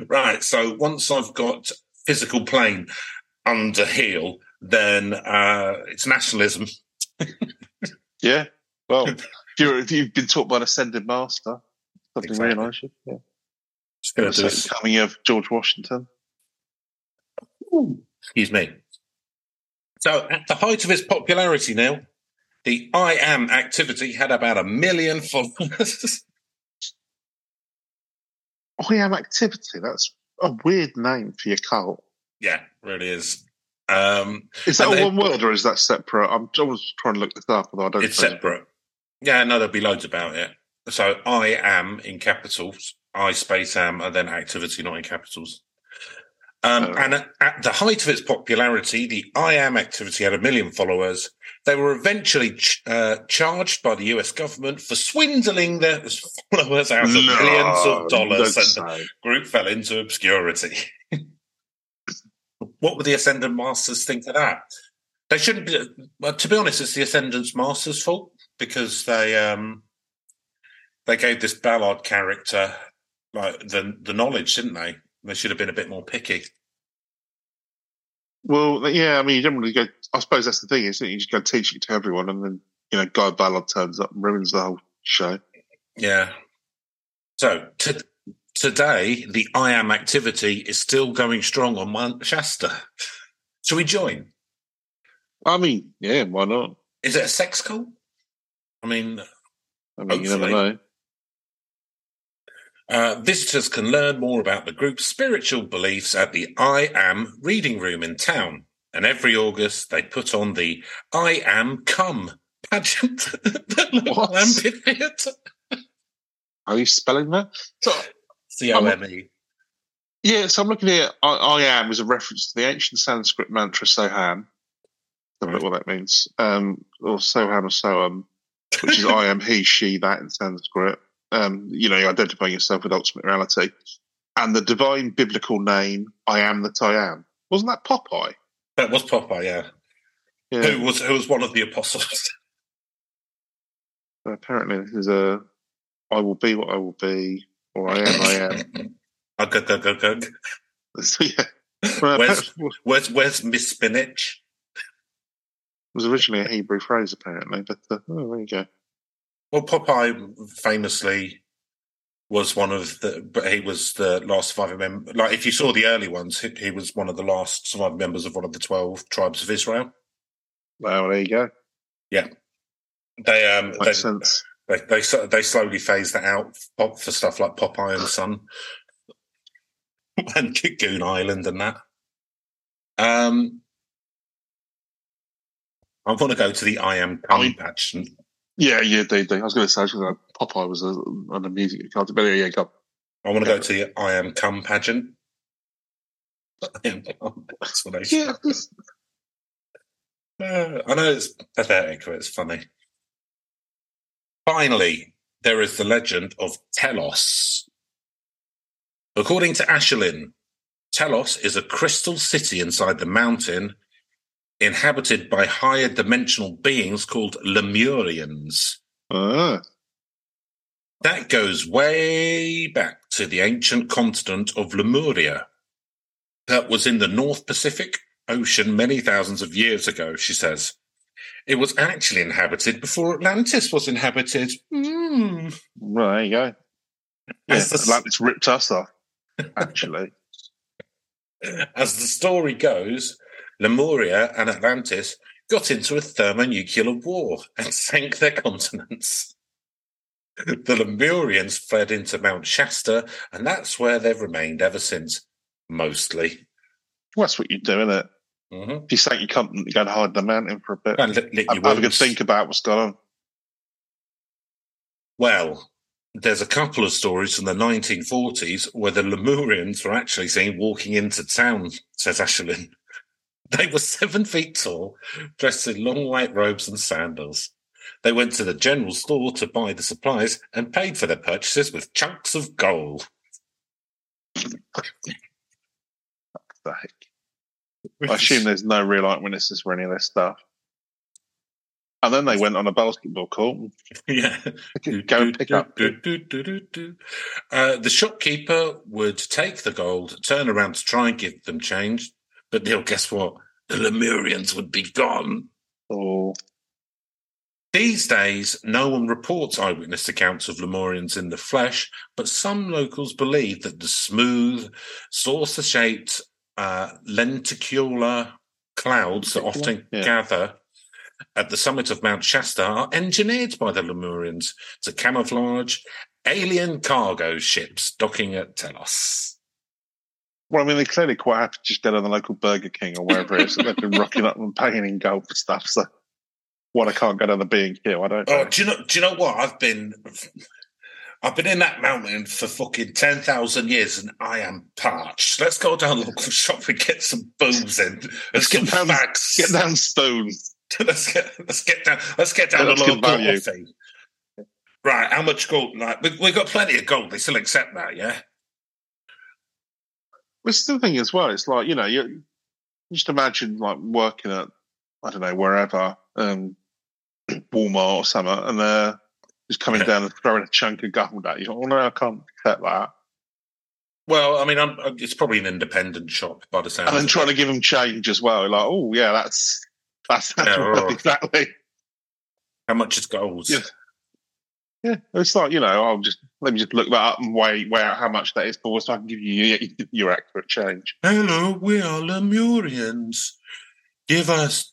[SPEAKER 2] right. So once I've got physical plane under heel, then uh, it's nationalism.
[SPEAKER 3] Yeah. Well, if you've been taught by an ascended master, something
[SPEAKER 2] Exactly.
[SPEAKER 3] you. Yeah.
[SPEAKER 2] Just gonna do this-
[SPEAKER 3] coming of George Washington.
[SPEAKER 2] Excuse me. So at the height of its popularity now, the I Am activity had about a million followers.
[SPEAKER 3] I am activity. That's a weird name for your cult.
[SPEAKER 2] yeah, really is. Um,
[SPEAKER 3] Is that
[SPEAKER 2] they-
[SPEAKER 3] one word or is that separate? I'm, I was trying to look this up, although I don't
[SPEAKER 2] it's separate. Yeah, no, there'll be loads about it. So I am in capitals, I space am, and then activity not in capitals. Um. And at, at the height of its popularity, the I am activity had a million followers. They were eventually ch- uh, charged by the US government for swindling their followers out of
[SPEAKER 3] No,
[SPEAKER 2] millions of dollars, and
[SPEAKER 3] say.
[SPEAKER 2] the group fell into obscurity. what would the Ascendant Masters think of that? They shouldn't be. Well, to be honest, it's the Ascendant Masters' fault because they um they gave this Ballard character like the the knowledge, didn't they? They should have been a bit more picky.
[SPEAKER 3] Well, yeah, I mean, you don't go. I suppose that's the thing, isn't it? You just go teach it to everyone, and then you know, Guy Ballard turns up and ruins the whole show.
[SPEAKER 2] Yeah. So to, today, the I am activity is still going strong on Mount Shasta. Shall we join?
[SPEAKER 3] I mean, yeah, why not?
[SPEAKER 2] Is it a sex cult? I mean,
[SPEAKER 3] I mean, you never know.
[SPEAKER 2] Uh, visitors can learn more about the group's spiritual beliefs at the I Am Reading Room in town. And every August, they put on the I Am Come pageant at the local
[SPEAKER 3] What?
[SPEAKER 2] amphitheatre.
[SPEAKER 3] Are you spelling that? So,
[SPEAKER 2] C O M E.
[SPEAKER 3] yeah, so I'm looking here. I, I am is a reference to the ancient Sanskrit mantra Soham. I don't know what that means. Um, or Soham or Soham, which is I am he, she, that in Sanskrit. Um, you know, identifying yourself with ultimate reality. And the divine biblical name, I am that I am. Wasn't that Popeye?
[SPEAKER 2] That was Popeye, yeah.
[SPEAKER 3] Yeah.
[SPEAKER 2] who was who was one of the apostles.
[SPEAKER 3] Apparently, this is a I will be what I will be, or I am, I am.
[SPEAKER 2] Ugh, ugh, ugh, ugh.
[SPEAKER 3] So, yeah. Well,
[SPEAKER 2] Where's- Where's where's Miss Spinach?
[SPEAKER 3] was originally a Hebrew phrase, apparently, but uh, oh, there you go.
[SPEAKER 2] Well, Popeye famously was one of the, but he was the last surviving member. Like, if you saw the early ones, he, he was one of the last surviving members of one of the twelve tribes of Israel.
[SPEAKER 3] Well, there you go. Yeah.
[SPEAKER 2] They um they,
[SPEAKER 3] sense.
[SPEAKER 2] they they so- they slowly phased that out for for stuff like Popeye and Son and Goon Island and that. Um, I want to go to the I am
[SPEAKER 3] I
[SPEAKER 2] Cum
[SPEAKER 3] mean-
[SPEAKER 2] pageant.
[SPEAKER 3] Yeah, yeah, they, they, I was going to say, I Popeye was a, on the music card, but yeah, yeah, go.
[SPEAKER 2] I want to go to the I am Cum pageant. I am cum explanation.
[SPEAKER 3] Yeah, this-
[SPEAKER 2] Uh, I know it's pathetic, but it's funny. Finally, there is the legend of Telos. According to Ashelin, Telos is a crystal city inside the mountain inhabited by higher dimensional beings called Lemurians.
[SPEAKER 3] ah,
[SPEAKER 2] That goes way back to the ancient continent of Lemuria. That was in the North Pacific Ocean many thousands of years ago, she says. It was actually inhabited before Atlantis was inhabited. Mm.
[SPEAKER 3] well, there you go. Yeah,
[SPEAKER 2] the-
[SPEAKER 3] Atlantis ripped us off, actually.
[SPEAKER 2] As the story goes, Lemuria and Atlantis got into a thermonuclear war and sank their continents. The Lemurians fled into Mount Shasta, and that's where they've remained ever since, mostly.
[SPEAKER 3] well, that's what you do, isn't it?
[SPEAKER 2] hmm
[SPEAKER 3] If you sank your continent, you go and hide in the mountain for a bit.
[SPEAKER 2] And lick, lick
[SPEAKER 3] Have, have a good think about what's going on.
[SPEAKER 2] Well, there's a couple of stories from the 1940s where the Lemurians were actually seen walking into town, says Ashelin. They were seven feet tall, dressed in long white robes and sandals. They went to the general store to buy the supplies and paid for their purchases with chunks of gold.
[SPEAKER 3] The heck? I assume there's no real eyewitnesses for any of this stuff. And then they went on a basketball court.
[SPEAKER 2] yeah.
[SPEAKER 3] Go and pick up.
[SPEAKER 2] Uh, the shopkeeper would take the gold, turn around to try and give them change, but Neil, guess what? The Lemurians would be gone.
[SPEAKER 3] Or
[SPEAKER 2] These days, no one reports eyewitness accounts of Lemurians in the flesh, but some locals believe that the smooth, saucer shaped uh, lenticular clouds that often
[SPEAKER 3] Yeah.
[SPEAKER 2] gather at the summit of Mount Shasta are engineered by the Lemurians to camouflage alien cargo ships docking at Telos.
[SPEAKER 3] Well, I mean, they're clearly quite happy to just go to the local Burger King or wherever it is that they've been rocking up and paying in gold for stuff. So, what I can't go down the B here, I don't.
[SPEAKER 2] Oh,
[SPEAKER 3] know.
[SPEAKER 2] do you know? Do you know what? I've been, I've been in that mountain for fucking ten thousand years, and I am parched. Let's go down the local shop and get some booze in.
[SPEAKER 3] Let's get
[SPEAKER 2] some
[SPEAKER 3] down-
[SPEAKER 2] fags.
[SPEAKER 3] Get down spoon.
[SPEAKER 2] let's get let's get down. Let's get down
[SPEAKER 3] let's
[SPEAKER 2] local
[SPEAKER 3] value.
[SPEAKER 2] Right, how much gold? Like, we, we've got plenty of gold. They still accept that, yeah.
[SPEAKER 3] It's the thing as well. It's like you know, you just imagine like working at I don't know wherever, um, Walmart or something, and they're just coming
[SPEAKER 2] Yeah.
[SPEAKER 3] down and throwing a chunk of gold at you. Oh no, I can't accept that.
[SPEAKER 2] Well, I mean, I'm, it's probably an independent shop by the sound.
[SPEAKER 3] And then
[SPEAKER 2] of it.
[SPEAKER 3] trying to give them change as well. Like, oh yeah, that's that's, that's
[SPEAKER 2] Yeah,
[SPEAKER 3] right,
[SPEAKER 2] right.
[SPEAKER 3] exactly.
[SPEAKER 2] how much is gold?
[SPEAKER 3] Yeah. Yeah, it's like you know, I'll just let me just look that up and weigh weigh out how much that is for, so I can give you your, accurate change.
[SPEAKER 2] Hello, we are Lemurians. Give us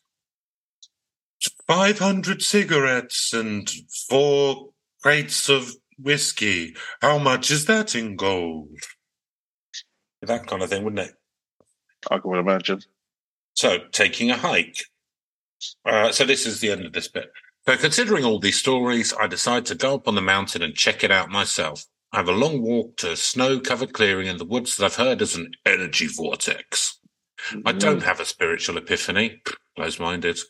[SPEAKER 2] 500 cigarettes and four crates of whiskey. How much is that in gold? That kind of thing, wouldn't it?
[SPEAKER 3] I can imagine.
[SPEAKER 2] So, taking a hike. Uh, so, this is the end of this bit. So, considering all these stories, I decide to go up on the mountain and check it out myself. I have a long walk to a snow covered clearing in the woods that I've heard is an energy vortex. I
[SPEAKER 3] Mm.
[SPEAKER 2] don't have a spiritual epiphany, close minded.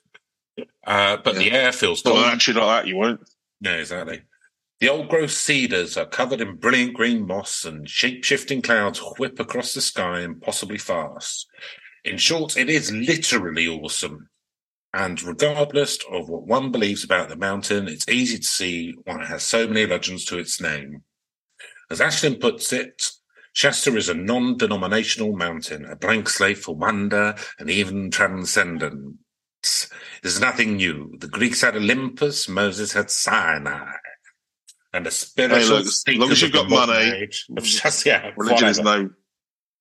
[SPEAKER 2] Uh, but the air feels
[SPEAKER 3] Well,
[SPEAKER 2] cold.
[SPEAKER 3] actually, like that, you won't.
[SPEAKER 2] Yeah, exactly. The old growth cedars are covered in brilliant green moss, and shape shifting clouds whip across the sky impossibly fast. In short, it is literally awesome. And regardless of what one believes about the mountain, it's easy to see why it has so many legends to its name. As Ashlyn puts it, Shasta is a non denominational mountain, a blank slate for wonder and even transcendence. There's nothing new. The Greeks had Olympus, Moses had Sinai. And a spiritual
[SPEAKER 3] Hey, look, as long as you've got money, mm,
[SPEAKER 2] age of just, yeah,
[SPEAKER 3] Religion is no,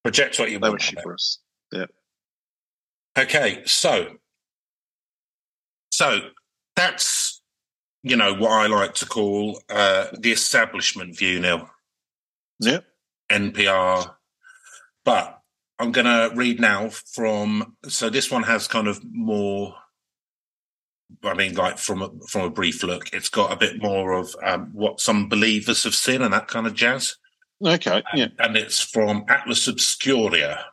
[SPEAKER 2] Project what you
[SPEAKER 3] no
[SPEAKER 2] want.
[SPEAKER 3] issue for us.
[SPEAKER 2] Okay, so so that's you know what I like to call uh, the establishment view, Neil.
[SPEAKER 3] Yeah.
[SPEAKER 2] NPR, but I'm going to read now from. So this one has kind of more. I mean, like from a, from a brief look, it's got a bit more of um, what some believers have seen and that kind of jazz
[SPEAKER 3] Okay. Yeah.
[SPEAKER 2] and it's from Atlas Obscura,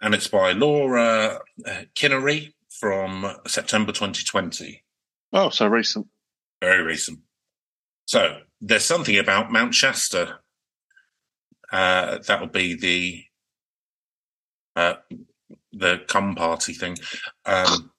[SPEAKER 2] and it's by Laura uh, Kiniry from September 2020.
[SPEAKER 3] Oh, so recent.
[SPEAKER 2] Very recent. So there's something about Mount Shasta. Uh, that will be the uh, the cum party thing. Um,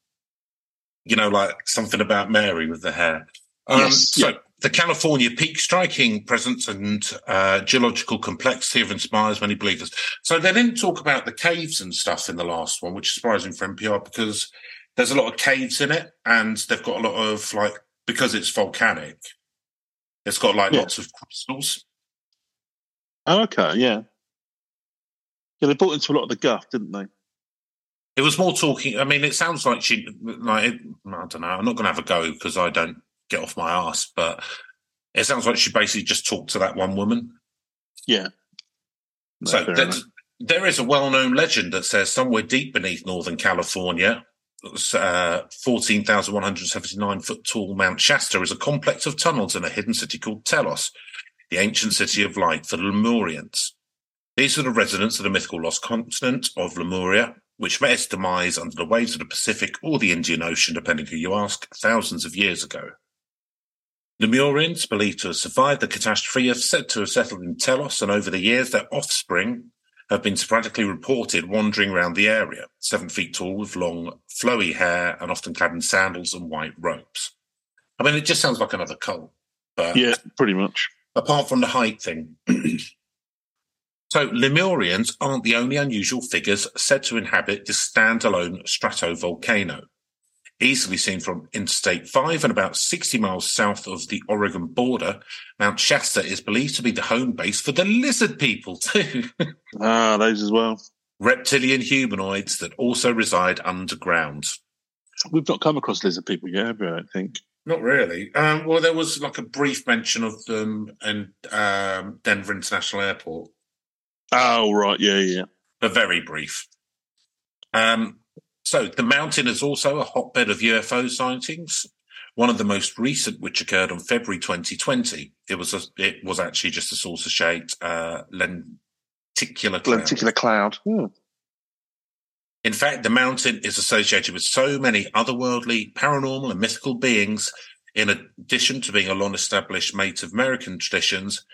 [SPEAKER 2] you know, like something about Mary with the hair. Um,
[SPEAKER 3] Yes,
[SPEAKER 2] So
[SPEAKER 3] yeah.
[SPEAKER 2] the California peak striking presence and uh, geological complexity of inspires many believers. So they didn't talk about the caves and stuff in the last one, which is surprising for NPR because there's a lot of caves in it, and they've got a lot of like because it's volcanic. It's got like
[SPEAKER 3] Yeah.
[SPEAKER 2] lots of crystals.
[SPEAKER 3] Oh, okay. Yeah. Yeah, they bought into a lot of the guff, didn't they?
[SPEAKER 2] It was more talking. I mean, it sounds like she like I don't know. I'm not going to have a go because I don't get off my ass, but it sounds like she basically just talked to that one woman.
[SPEAKER 3] Yeah. No,
[SPEAKER 2] so there is a well-known legend that says somewhere deep beneath Northern California, uh, 14,179 foot tall Mount Shasta is a complex of tunnels in a hidden city called Telos, the ancient city of light for the Lemurians. These are the residents of the mythical lost continent of Lemuria, which met its demise under the waves of the Pacific or the Indian Ocean, depending who you ask, thousands of years ago. Lemurians, believed to have survived the catastrophe, are said to have settled in Telos, and over the years, their offspring have been sporadically reported wandering around the area, seven feet tall with long, flowy hair and often clad in sandals and white robes. I mean, it just sounds like another cult, but
[SPEAKER 3] Yeah, pretty much.
[SPEAKER 2] apart from the height thing. so, Lemurians aren't the only unusual figures said to inhabit this standalone stratovolcano. Easily seen from Interstate 5 and about 60 miles south of the Oregon border, Mount Shasta is believed to be the home base for the lizard people, too.
[SPEAKER 3] Ah, those as well.
[SPEAKER 2] Reptilian humanoids that also reside underground.
[SPEAKER 3] We've not come across lizard people yet, have we? I don't think.
[SPEAKER 2] Not really. Um, well, there was like a brief mention of them in um, Denver International Airport.
[SPEAKER 3] Oh, right. Yeah, yeah.
[SPEAKER 2] but very brief. Um, so the mountain is also a hotbed of UFO sightings. One of the most recent, which occurred on February 2020, it was a, it was actually just a saucer shaped uh, lenticular cloud.
[SPEAKER 3] Lenticular cloud. Hmm.
[SPEAKER 2] In fact, the mountain is associated with so many otherworldly, paranormal, and mythical beings. In addition to being a long-established Native American traditions,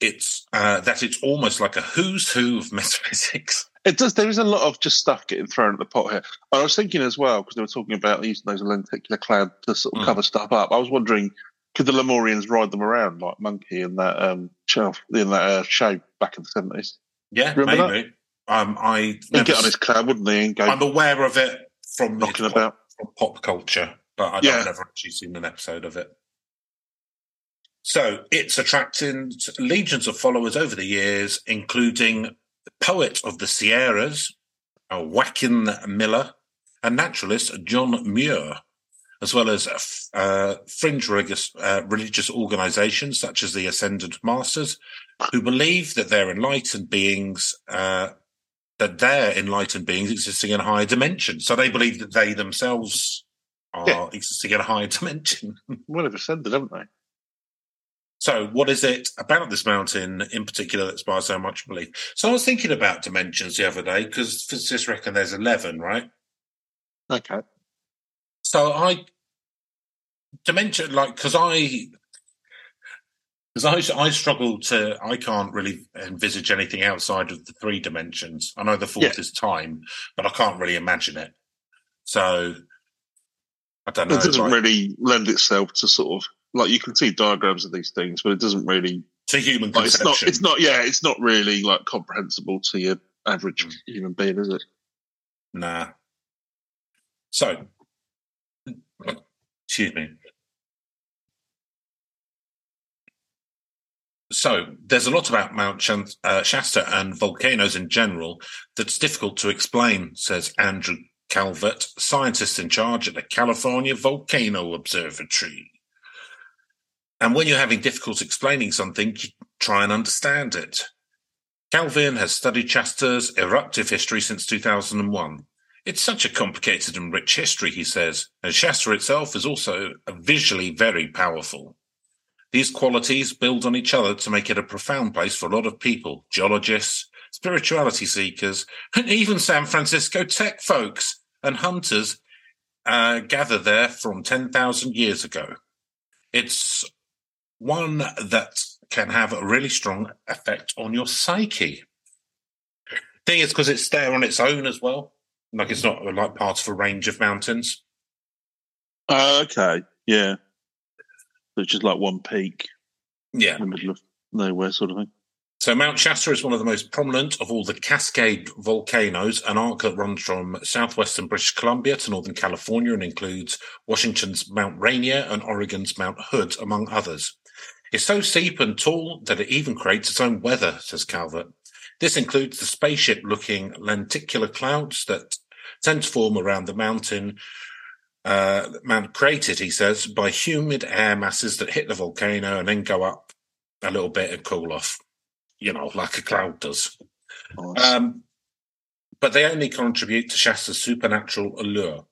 [SPEAKER 2] it's uh, that it's almost like a who's who of metaphysics.
[SPEAKER 3] It does. There is a lot of just stuff getting thrown at the pot here. I was thinking as well because they were talking about using those lenticular cloud to sort of
[SPEAKER 2] Mm.
[SPEAKER 3] cover stuff up. I was wondering, could the Lemurians ride them around like Monkey in that um, show in that uh, show back in the seventies?
[SPEAKER 2] Yeah,
[SPEAKER 3] Remember
[SPEAKER 2] maybe. Um, I never
[SPEAKER 3] get on his cloud, wouldn't they, and go
[SPEAKER 2] I'm aware of it from
[SPEAKER 3] knocking
[SPEAKER 2] it's
[SPEAKER 3] about?
[SPEAKER 2] Pop, from pop culture, but I don't
[SPEAKER 3] Yeah.
[SPEAKER 2] never actually seen an episode of it. So it's attracting legions of followers over the years, including poet of the Sierras, uh, Joaquin Miller, and naturalist John Muir, as well as uh, fringe religious, uh, religious organizations such as the Ascended Masters, who believe that they're enlightened beings, uh, that they're enlightened beings existing in a higher dimension. So they believe that they themselves are
[SPEAKER 3] Yeah.
[SPEAKER 2] existing in a higher dimension.
[SPEAKER 3] Well, they've ascended, haven't they?
[SPEAKER 2] So, what is it about this mountain in particular that inspires so much belief? So, I was thinking about dimensions the other day because physicists reckon there's 11, right?
[SPEAKER 3] Okay.
[SPEAKER 2] So, I dimension like because I because I I struggle to I can't really envisage anything outside of the three dimensions. I know the fourth
[SPEAKER 3] Yeah.
[SPEAKER 2] is time, but I can't really imagine it. So, I don't know.
[SPEAKER 3] It doesn't
[SPEAKER 2] like,
[SPEAKER 3] really lend itself to sort of like you can see diagrams of these things, but it doesn't really.
[SPEAKER 2] to human
[SPEAKER 3] Like, it's not. It's not. Yeah, it's not really like comprehensible to your average human being, is it?
[SPEAKER 2] Nah. So, excuse me. So, there's a lot about Mount uh, Shasta and volcanoes in general that's difficult to explain, says Andrew Calvert, scientist in charge at the California Volcano Observatory. And when you're having difficulty explaining something, try and understand it. Calvin has studied Shasta's eruptive history since 2001. It's such a complicated and rich history, he says, and Shasta itself is also visually very powerful. These qualities build on each other to make it a profound place for a lot of people, geologists, spirituality seekers, and even San Francisco tech folks and hunters uh, gather there from 10,000 years ago. It's one that can have a really strong effect on your psyche. Thing is, because it's there on its own as well. Like it's not like part of a range of mountains.
[SPEAKER 3] Uh, okay. Yeah. So it's just like one peak
[SPEAKER 2] Yeah.
[SPEAKER 3] in the middle of nowhere, sort of thing.
[SPEAKER 2] So Mount Shasta is one of the most prominent of all the Cascade volcanoes, an arc that runs from southwestern British Columbia to northern California and includes Washington's Mount Rainier and Oregon's Mount Hood, among others. It's so steep and tall that it even creates its own weather, says Calvert. This includes the spaceship-looking lenticular clouds that tend to form around the mountain, uh, Mount created, he says, by humid air masses that hit the volcano and then go up a little bit and cool off you know, like a cloud does.
[SPEAKER 3] Nice.
[SPEAKER 2] Um, but they only contribute to Shasta's supernatural allure,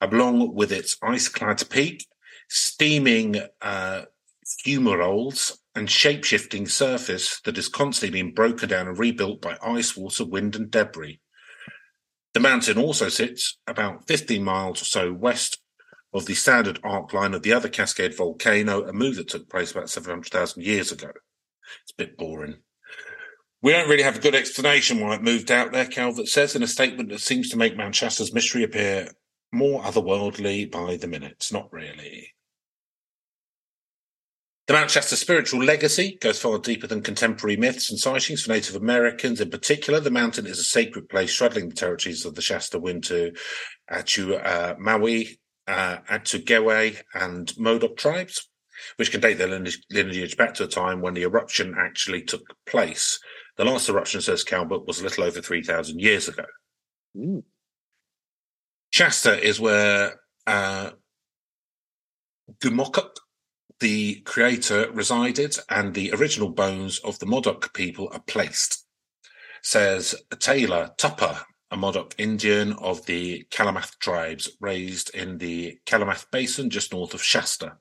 [SPEAKER 2] along with its ice-clad peak, steaming uh, fumaroles, and shape-shifting surface that is constantly being broken down and rebuilt by ice, water, wind, and debris. The mountain also sits about 15 miles or so west of the standard arc line of the other Cascade volcano, a move that took place about 700,000 years ago. It's a bit boring. We don't really have a good explanation why it moved out there, Calvert says in a statement that seems to make Mount Shasta's mystery appear more otherworldly by the minute. Not really. The Mount Shasta spiritual legacy goes far deeper than contemporary myths and sightings for Native Americans. In particular, the mountain is a sacred place straddling the territories of the Shasta, Wintu, Achu, uh, Maui, uh, Atsugewi, and Modoc tribes, which can date their lineage, back to a time when the eruption actually took place. The last eruption, says Calvert, was a little over 3,000 years ago.
[SPEAKER 3] Mm.
[SPEAKER 2] Shasta is where uh, Gumokuk, the creator, resided, and the original bones of the Modoc people are placed. Says Taylor Tupper, a Modoc Indian of the Klamath tribes, raised in the Klamath Basin just north of Shasta.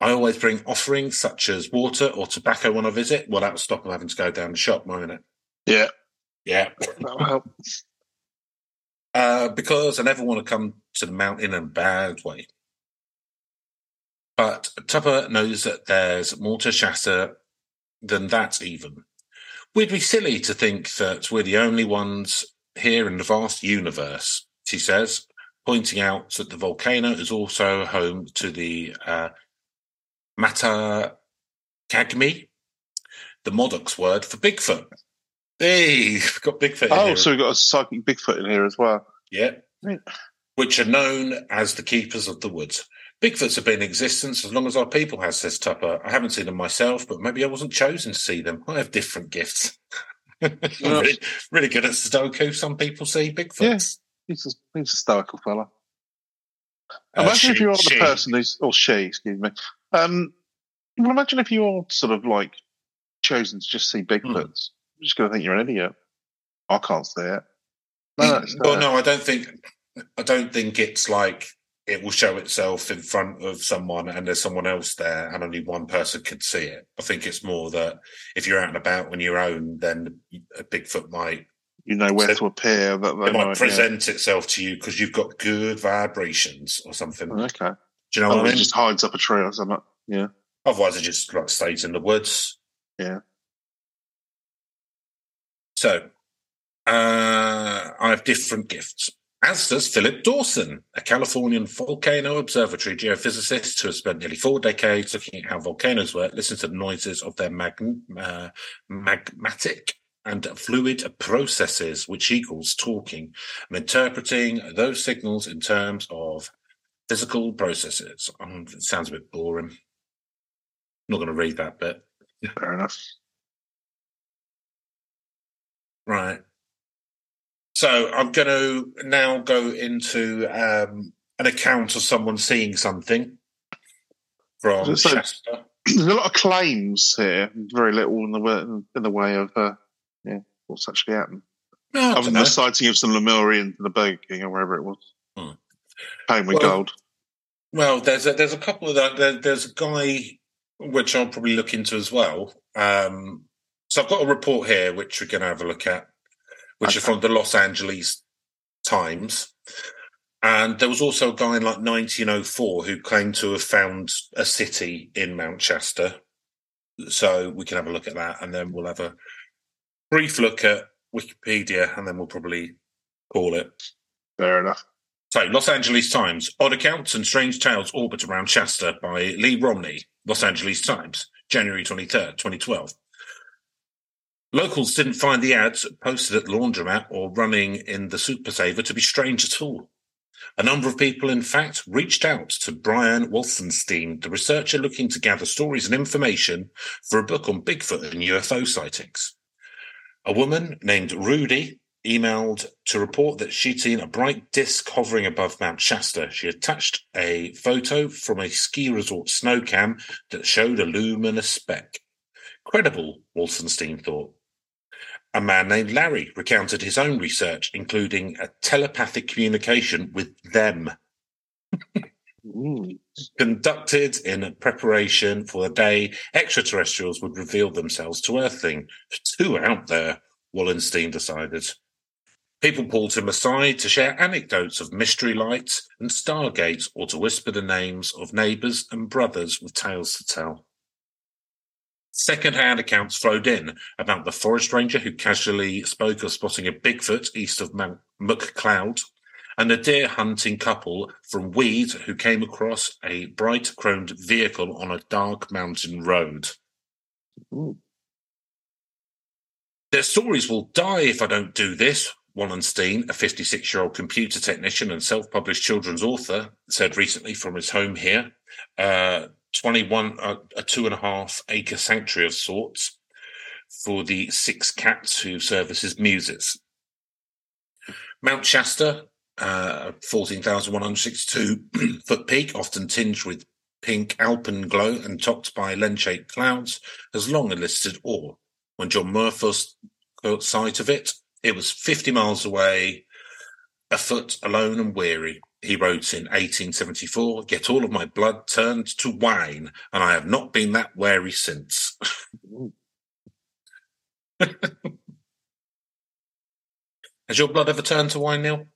[SPEAKER 2] I always bring offerings such as water or tobacco when I visit. Well, that will stop them having to go down the shop, won't it?
[SPEAKER 3] Yeah.
[SPEAKER 2] Yeah. Uh, because I never want to come to the mountain in a bad way. But Tupper knows that there's more to Shasta than that, even. We'd be silly to think that we're the only ones here in the vast universe, she says, pointing out that the volcano is also home to the uh, Matah Kagmi, the Modocs word for Bigfoot. Hey, we've got Bigfoot
[SPEAKER 3] Oh,
[SPEAKER 2] here.
[SPEAKER 3] so we've got a psychic Bigfoot in here as well.
[SPEAKER 2] Yeah. Which are known as the keepers of the woods. Bigfoots have been in existence as long as our people has, says Tupper. I haven't seen them myself, but maybe I wasn't chosen to see them. I have different gifts. Really, really good at Sudoku. Some people see Bigfoots.
[SPEAKER 3] He's a, he's a stoical fella.
[SPEAKER 2] Uh,
[SPEAKER 3] Imagine if you're the
[SPEAKER 2] she.
[SPEAKER 3] person who's, or she, excuse me. Um, well, imagine if you're sort of like chosen to just see
[SPEAKER 2] Hmm.
[SPEAKER 3] Bigfoots. I'm just going to think you're an idiot. I can't see it. No,
[SPEAKER 2] Well, no, I don't think. I don't think it's like it will show itself in front of someone and there's someone else there and only one person can see it. I think it's more that if you're out and about on your own, then a Bigfoot might
[SPEAKER 3] You know where
[SPEAKER 2] So-
[SPEAKER 3] to appear. That they
[SPEAKER 2] it might
[SPEAKER 3] might, yeah.
[SPEAKER 2] present itself to you because you've got good vibrations or something. Do
[SPEAKER 3] Okay.
[SPEAKER 2] you know
[SPEAKER 3] Oh,
[SPEAKER 2] what I
[SPEAKER 3] it just hides up a tree or something. Yeah.
[SPEAKER 2] Otherwise, it just like stays in the woods.
[SPEAKER 3] Yeah.
[SPEAKER 2] So, uh, I have different gifts. As does Philip Dawson, a Californian volcano observatory geophysicist who has spent nearly four decades looking at how volcanoes work, listening to the noises of their mag- uh, magmatic and fluid processes, which equals talking and interpreting those signals in terms of physical processes. Um, it sounds a bit boring. I'm not going to read that bit.
[SPEAKER 3] Fair enough.
[SPEAKER 2] Right. So I'm going to now go into um, an account of someone seeing something from
[SPEAKER 3] So-
[SPEAKER 2] Shasta.
[SPEAKER 3] There's a lot of claims here, very little in the way, in the way of uh, yeah, what's actually happened.
[SPEAKER 2] No,
[SPEAKER 3] Other than
[SPEAKER 2] know.
[SPEAKER 3] the sighting of some Lemurians in the Burger King or wherever it was.
[SPEAKER 2] Hmm.
[SPEAKER 3] Paying with
[SPEAKER 2] Well-
[SPEAKER 3] gold.
[SPEAKER 2] Well, there's a, there's a couple of that. There, there's a guy which I'll probably look into as well. Um, so I've got a report here which we're going to have a look at, which is from the Los Angeles Times. And there was also a guy in like 1904 who claimed to have found a city in Mount Shasta. So we can have a look at that, and then we'll have a brief look at Wikipedia, and then we'll probably call it.
[SPEAKER 3] Fair enough.
[SPEAKER 2] So, Los Angeles Times. Odd accounts and strange tales orbit around Shasta by Lee Romney. Los Angeles Times, January 23rd, 2012. Locals didn't find the ads posted at the laundromat or running in the Super Saver to be strange at all. A number of people, in fact, reached out to Brian Wolfenstein, the researcher looking to gather stories and information for a book on Bigfoot and UFO sightings. A woman named Rudy emailed to report that she'd seen a bright disc hovering above Mount Shasta. She attached a photo from a ski resort snow cam that showed a luminous speck. Credible, Wolfenstein thought. A man named Larry recounted his own research, including a telepathic communication with them conducted in preparation for the day extraterrestrials would reveal themselves to Earthling. Too out there, Wallenstein decided. People pulled him aside to share anecdotes of mystery lights and stargates or to whisper the names of neighbours and brothers with tales to tell. Second-hand accounts flowed in about the forest ranger who casually spoke of spotting a Bigfoot east of Mount McCloud and a deer hunting couple from Weed who came across a bright chromed vehicle on a dark mountain road.
[SPEAKER 3] Ooh.
[SPEAKER 2] Their stories will die if I don't do this, Wallenstein, a 56 year old computer technician and self published children's author, said recently from his home here. Uh, 21, uh, a two and a half acre sanctuary of sorts for the six cats who service his muses. Mount Shasta, uh, 14,162 foot peak, often tinged with pink alpenglow and topped by lens-shaped clouds, has long elicited awe. When John Murphy caught sight of it, it was 50 miles away, afoot, alone and weary. He wrote in 1874, Get all of my blood turned to wine, and I have not been that wary since. Has your blood ever turned to wine, Neil?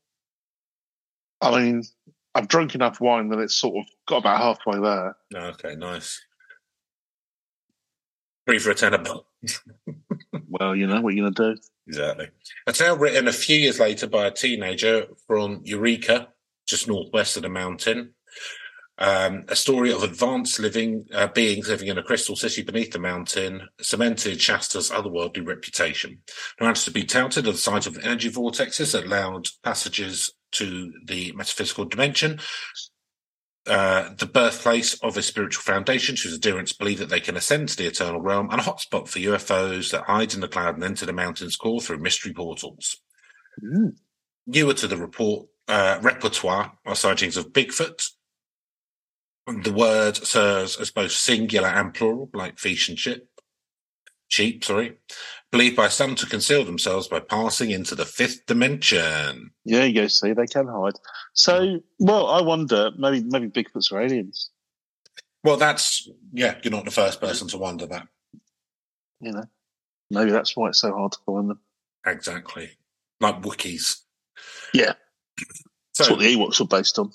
[SPEAKER 3] I mean, I've drunk enough wine that it's sort of got about halfway there.
[SPEAKER 2] Okay, nice. Three for a tenner.
[SPEAKER 3] Well, you know what you're going to do.
[SPEAKER 2] Exactly. A tale written a few years later by a teenager from Yreka, just northwest of the mountain. Um, a story of advanced living uh, beings living in a crystal city beneath the mountain cemented Shasta's otherworldly reputation. Managed to be touted at the site of energy vortexes that allowed passages to the metaphysical dimension. Uh, the birthplace of a spiritual foundation whose adherents believe that they can ascend to the eternal realm and a hotspot for UFOs that hide in the cloud and enter the mountain's core through mystery portals.
[SPEAKER 3] Mm.
[SPEAKER 2] Newer to the report uh, repertoire are sightings of Bigfoot. The word serves as both singular and plural, like fish and chip. Sheep, sorry. Believed by some to conceal themselves by passing into the fifth dimension.
[SPEAKER 3] Yeah, you go see, they can hide. So, well, I wonder, maybe maybe Bigfoots are aliens,
[SPEAKER 2] Well, that's, yeah, you're not the first person to wonder that.
[SPEAKER 3] you know. Maybe that's why it's so hard to find them.
[SPEAKER 2] Exactly. Like Wookiees.
[SPEAKER 3] Yeah. That's what the Ewoks were based on.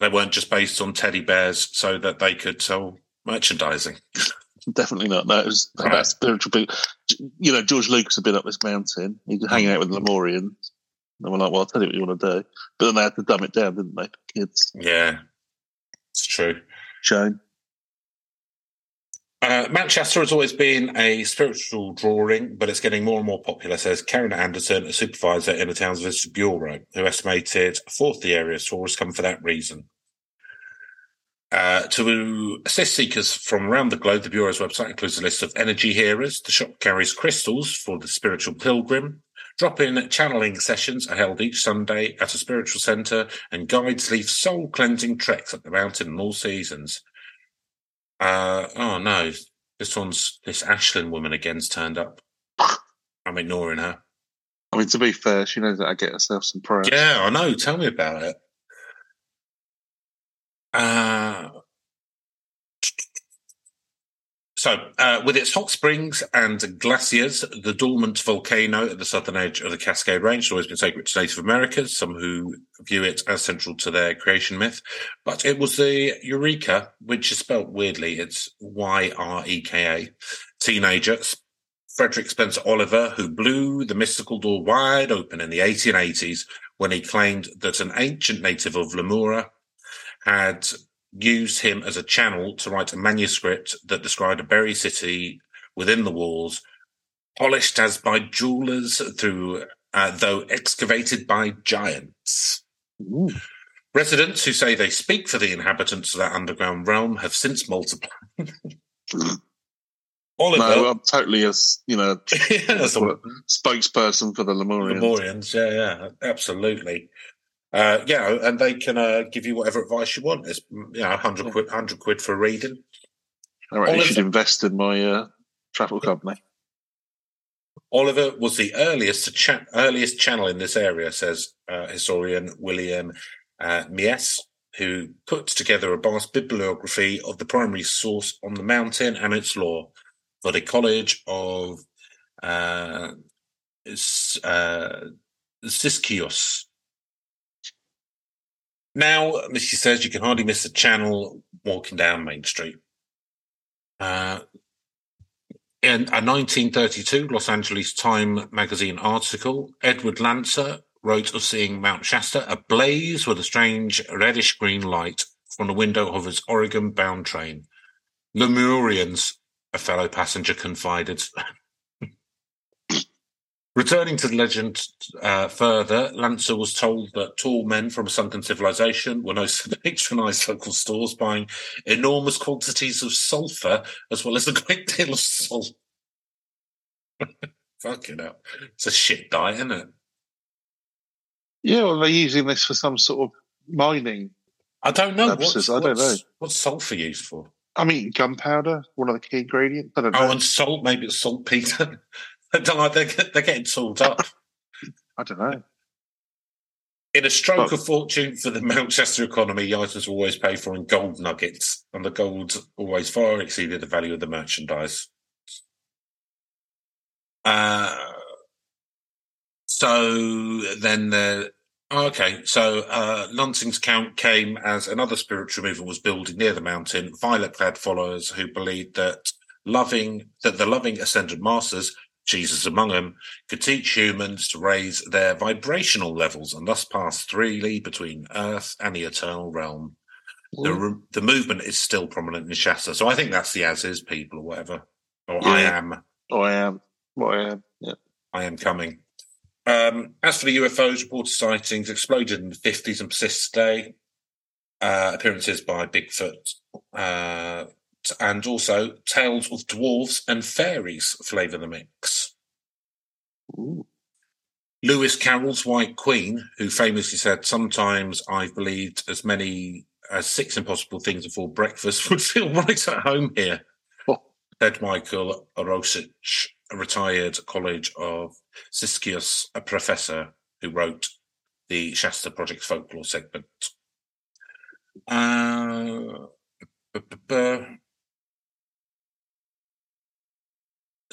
[SPEAKER 2] they weren't just based on teddy bears so that they could sell merchandising.
[SPEAKER 3] Definitely not. No, it was
[SPEAKER 2] Right.
[SPEAKER 3] about spiritual people. You know, George Lucas had been up this mountain. He was hanging out with the Lemurians. we're like, "Well, I'll tell you what you want to do," but then they had to dumb it down, didn't they? Kids,
[SPEAKER 2] Yeah, it's true.
[SPEAKER 3] shame.
[SPEAKER 2] Uh, Mount Shasta has always been a spiritual drawing, but it's getting more and more popular, says Karen Anderson, a supervisor in the town's visitor bureau, who estimated a fourth of the area's tourists come for that reason. Uh, to assist seekers from around the globe, the Bureau's website includes a list of energy hearers. The shop carries crystals for the spiritual pilgrim. Drop-in channeling sessions are held each Sunday at a spiritual centre, and guides leave soul-cleansing treks up the mountain in all seasons. Uh, oh no, this one's this Ashlyn woman again's turned up. I'm ignoring her.
[SPEAKER 3] I mean, to be fair, she knows that I get herself some press.
[SPEAKER 2] Yeah, I know. Tell me about it. Uh, so, uh, with its hot springs and glaciers, the dormant volcano at the southern edge of the Cascade Range has always been sacred to Native Americans, some who view it as central to their creation myth. But it was the Yreka, which is spelled weirdly, it's Y R E K A, teenager, Frederick Spencer Oliver, who blew the mystical door wide open in the 1880s when he claimed that an ancient native of Lemuria had used him as a channel to write a manuscript that described a buried city within the walls, polished as by jewelers through, uh, though excavated by giants.
[SPEAKER 3] Ooh.
[SPEAKER 2] Residents who say they speak for the inhabitants of that underground realm have since multiplied. Oliver,
[SPEAKER 3] No, I'm totally a you know
[SPEAKER 2] yeah, the
[SPEAKER 3] spokesperson for the Lemurians.
[SPEAKER 2] Lemurians, yeah, yeah, absolutely. Uh, yeah, and they can uh, give you whatever advice you want. It's you know, hundred quid, hundred quid for reading.
[SPEAKER 3] All right, you
[SPEAKER 2] Oliver-
[SPEAKER 3] should invest in my uh, travel company.
[SPEAKER 2] Oliver was the earliest to cha- earliest channel in this area, says uh, historian William uh, Miesse, who put together a vast bibliography of the primary source on the mountain and its lore for the College of uh, uh, Siskiyous. Now, she says you can hardly miss the channel walking down Main Street. Uh, in a 1932 Los Angeles Time magazine article, Edward Lanser wrote of seeing Mount Shasta ablaze with a strange reddish green light from the window of his Oregon bound train. Lemurians, a fellow passenger confided. Returning to the legend uh, further, Lanser was told that tall men from a sunken civilization were known to patronize local stores, buying enormous quantities of sulfur as well as a great deal of salt. Fucking hell. It's a shit diet, isn't it?
[SPEAKER 3] Yeah, well, they're using this for some sort of mining.
[SPEAKER 2] I don't know.
[SPEAKER 3] Purposes,
[SPEAKER 2] What's,
[SPEAKER 3] I don't
[SPEAKER 2] what's-
[SPEAKER 3] know.
[SPEAKER 2] What's sulfur used for?
[SPEAKER 3] I mean, gunpowder, one of the key ingredients. I don't know.
[SPEAKER 2] Oh, and salt. Maybe it's saltpeter. they're, they're getting sold up.
[SPEAKER 3] I don't know.
[SPEAKER 2] In a stroke
[SPEAKER 3] But-
[SPEAKER 2] of fortune for the Mount Shasta economy, the items were always paid for in gold nuggets, and the gold always far exceeded the value of the merchandise. Uh, so then the oh, okay, so uh, Lansing's count came as another spiritual movement was building near the mountain. Violet-clad followers who believed that loving that the loving ascended masters, Jesus among them, could teach humans to raise their vibrational levels and thus pass freely between Earth and the eternal realm. The, the movement is still prominent in Shasta, so I think that's the as is people or whatever. Or I am,
[SPEAKER 3] Oh, I am. What I am. Yeah.
[SPEAKER 2] I am coming. Um, as for the UFOs, reported sightings exploded in the 50s and persist today. Uh, appearances by Bigfoot, uh, and also tales of dwarves and fairies flavour the mix.
[SPEAKER 3] Ooh.
[SPEAKER 2] Lewis Carroll's White Queen, who famously said, Sometimes I've believed as many as six impossible things before breakfast would feel right at home here.
[SPEAKER 3] Oh.
[SPEAKER 2] Said Michael Rosic, a retired College of Siskiyous, a professor who wrote the Shasta Project folklore segment. Uh,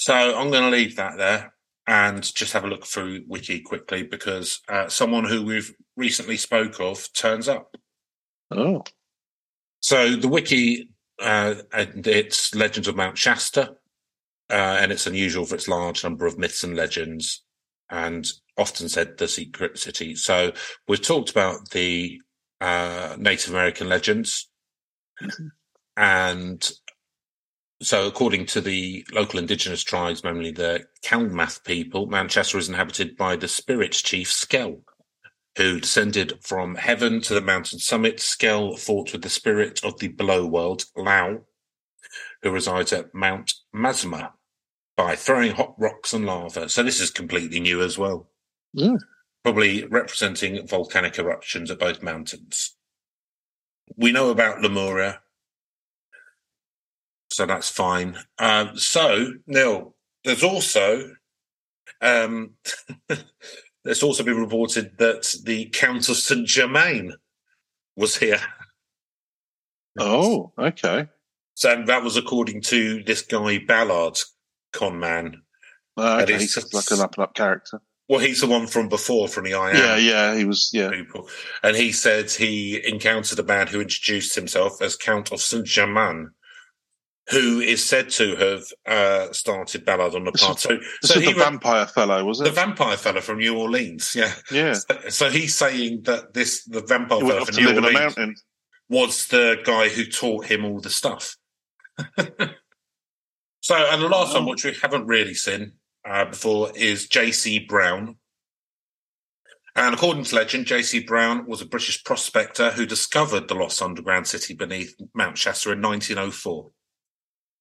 [SPEAKER 2] so I'm going to leave that there and just have a look through wiki quickly because uh, someone who we've recently spoke of turns up.
[SPEAKER 3] Oh.
[SPEAKER 2] So the wiki, uh, and it's Legends of Mount Shasta, uh, and it's unusual for its large number of myths and legends. And often said the secret city. So we've talked about the uh, Native American legends, and so according to the local indigenous tribes, mainly the Klamath people, Mount Shasta is inhabited by the spirit chief Skell, who descended from heaven to the mountain summit. Skell fought with the spirit of the below world, Llao, who resides at Mount Mazama, by throwing hot rocks and lava. So this is completely new as well.
[SPEAKER 3] Yeah.
[SPEAKER 2] Probably representing volcanic eruptions at both mountains. We know about Lemuria, so that's fine. Um, so, Neil, there's also um, there's also been reported that the Count of Saint Germain was here.
[SPEAKER 3] Oh, okay.
[SPEAKER 2] So that was according to this guy Ballard, con man.
[SPEAKER 3] Uh, okay. He's like an up and up character.
[SPEAKER 2] Well, he's the one from before, from the I Am.
[SPEAKER 3] Yeah, yeah. He was. Yeah.
[SPEAKER 2] people. And he said he encountered a man who introduced himself as Count of Saint Germain, who is said to have uh, started Ballard on the
[SPEAKER 3] is-
[SPEAKER 2] So,
[SPEAKER 3] This
[SPEAKER 2] so
[SPEAKER 3] is the
[SPEAKER 2] re-
[SPEAKER 3] vampire fellow, was it?
[SPEAKER 2] the vampire fellow from New Orleans, yeah.
[SPEAKER 3] yeah.
[SPEAKER 2] So, so he's saying that this the vampire
[SPEAKER 3] He went
[SPEAKER 2] fella
[SPEAKER 3] off
[SPEAKER 2] from New
[SPEAKER 3] live in a
[SPEAKER 2] Orleans
[SPEAKER 3] mountain.
[SPEAKER 2] was the guy who taught him all the stuff. so, and the last one, which we haven't really seen uh, before, is J.C. Brown. And according to legend, J.C. Brown was a British prospector who discovered the lost underground city beneath Mount Shasta in 1904.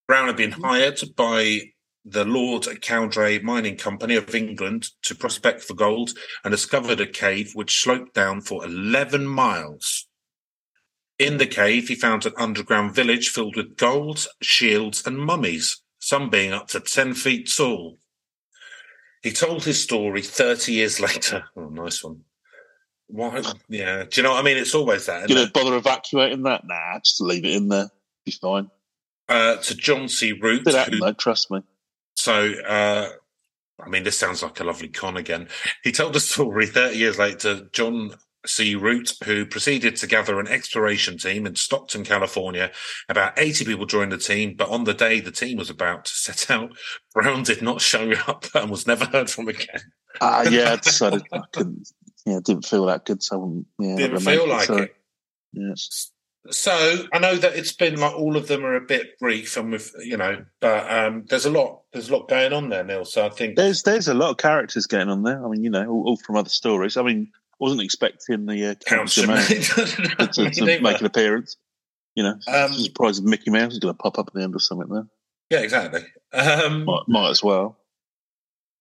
[SPEAKER 2] Brown had been hired by the Lord Cowdray Mining Company of England to prospect for gold and discovered a cave which sloped down for 11 miles. In the cave, he found an underground village filled with gold, shields, and mummies, some being up to 10 feet tall. He told his story 30 years later. Oh, nice one. Why? Yeah. Do you know what I mean? It's always that.
[SPEAKER 3] You know,
[SPEAKER 2] it?
[SPEAKER 3] bother evacuating that? Nah, just leave it in there. Be fine.
[SPEAKER 2] Uh, to John C. Root, who.
[SPEAKER 3] Trust me.
[SPEAKER 2] So, uh, I mean, this sounds like a lovely con again. He told the story 30 years later to John C. Root, who proceeded to gather an exploration team in Stockton, California. About 80 people joined the team, but on the day the team was about to set out, Brown did not show up and was never heard from again.
[SPEAKER 3] Ah, yeah. I decided I couldn't. Yeah, didn't feel that good. So yeah,
[SPEAKER 2] Didn't feel like
[SPEAKER 3] so,
[SPEAKER 2] it.
[SPEAKER 3] Yeah.
[SPEAKER 2] So I know that it's been like all of them are a bit brief and with, you know, but um, there's a lot, there's a lot going on there, Neil. So I think
[SPEAKER 3] There's there's a lot of characters getting on there. I mean, you know, all, all from other stories. I mean, I wasn't expecting the uh, Germain
[SPEAKER 2] Germain
[SPEAKER 3] to, to make an appearance. You know,
[SPEAKER 2] Um,
[SPEAKER 3] I'm surprised if Mickey Mouse is going to pop up at the end or something there.
[SPEAKER 2] Yeah, exactly. Um,
[SPEAKER 3] Might, might as well.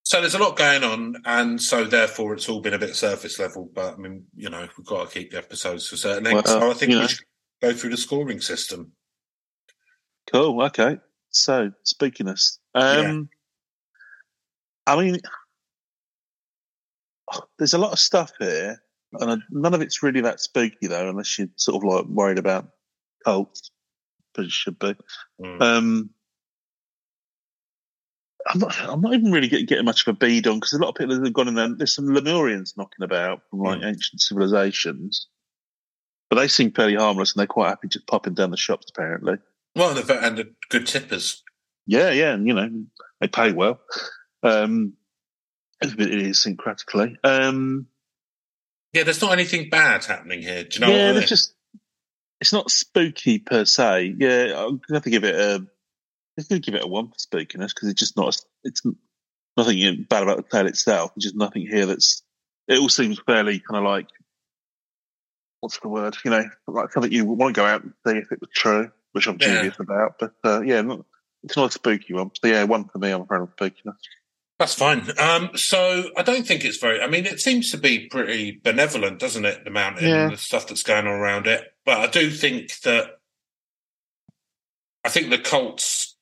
[SPEAKER 2] So there's a lot going on, and so therefore it's all been a bit surface level. But I mean, you know, we've got to keep the episodes to a certain length.
[SPEAKER 3] Well,
[SPEAKER 2] so I think we should go through the scoring system.
[SPEAKER 3] Cool. Okay. So spookiness. Um, I mean, there's a lot of stuff here, and none of it's really that spooky though, unless you're sort of like worried about cults, but it should be.
[SPEAKER 2] Mm.
[SPEAKER 3] Um, I'm not. I'm not even really getting, getting much of a bead on because a lot of people have gone in there. There's some Lemurians knocking about from like ancient civilizations, but they seem fairly harmless and they're quite happy just popping down the shops. Apparently,
[SPEAKER 2] Well, and the, and the good tippers.
[SPEAKER 3] yeah, yeah, and you know they pay well. Um, idiosyncratically, um,
[SPEAKER 2] Yeah, there's not anything bad happening here. Do you know
[SPEAKER 3] yeah, there's just it's not spooky per se. Yeah, I'm gonna have to give it a. I'm gonna give it a one for spookiness because it's just not. It's nothing bad about the tale itself. There's just nothing here that's. It all seems fairly kind of like. What's the word? You know, like something you want to go out and see if it was true, which I'm
[SPEAKER 2] Yeah.
[SPEAKER 3] dubious about. But uh, yeah, not, it's not a spooky one. So yeah, one for me. I'm afraid of spookiness.
[SPEAKER 2] That's fine. Um, so I don't think it's very. I mean, it seems to be pretty benevolent, doesn't it? The mountain,
[SPEAKER 3] Yeah.
[SPEAKER 2] and the stuff that's going on around it. But I do think that. I think the cults.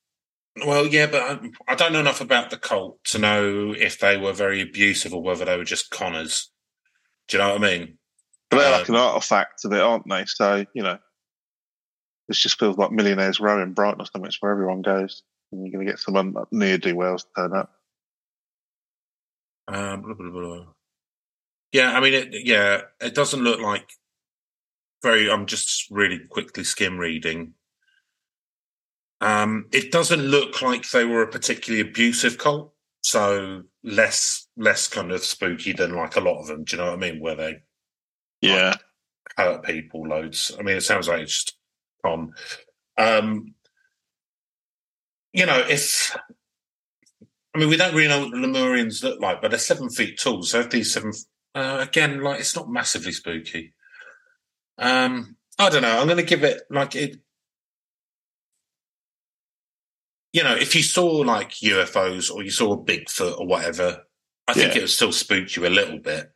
[SPEAKER 2] Well, yeah, but I, I don't know enough about the cult to know if they were very abusive or whether they were just conners. Do you know what I mean?
[SPEAKER 3] But they're
[SPEAKER 2] Um,
[SPEAKER 3] like an artifact of it, aren't they? So, you know, this just feels like Millionaires Row in Brighton or something. It's where everyone goes. And you're going to get someone near do wells turn up.
[SPEAKER 2] Um, blah, blah, blah. Yeah, I mean, it, yeah, it doesn't look like very. I'm just really quickly skim reading. Um, it doesn't look like they were a particularly abusive cult. so less less kind of spooky than like a lot of them. Do you know what I mean? Where they
[SPEAKER 3] Yeah.
[SPEAKER 2] hurt people loads. I mean, it sounds like it's just on. Um, you know, if I mean, we don't really know what the Lemurians look like, but they're seven feet tall. So if these seven, uh, again, like it's not massively spooky. Um, I don't know. I'm going to give it like it. You know, if you saw like UFOs or you saw a Bigfoot or whatever, I think it would still spook you a little bit.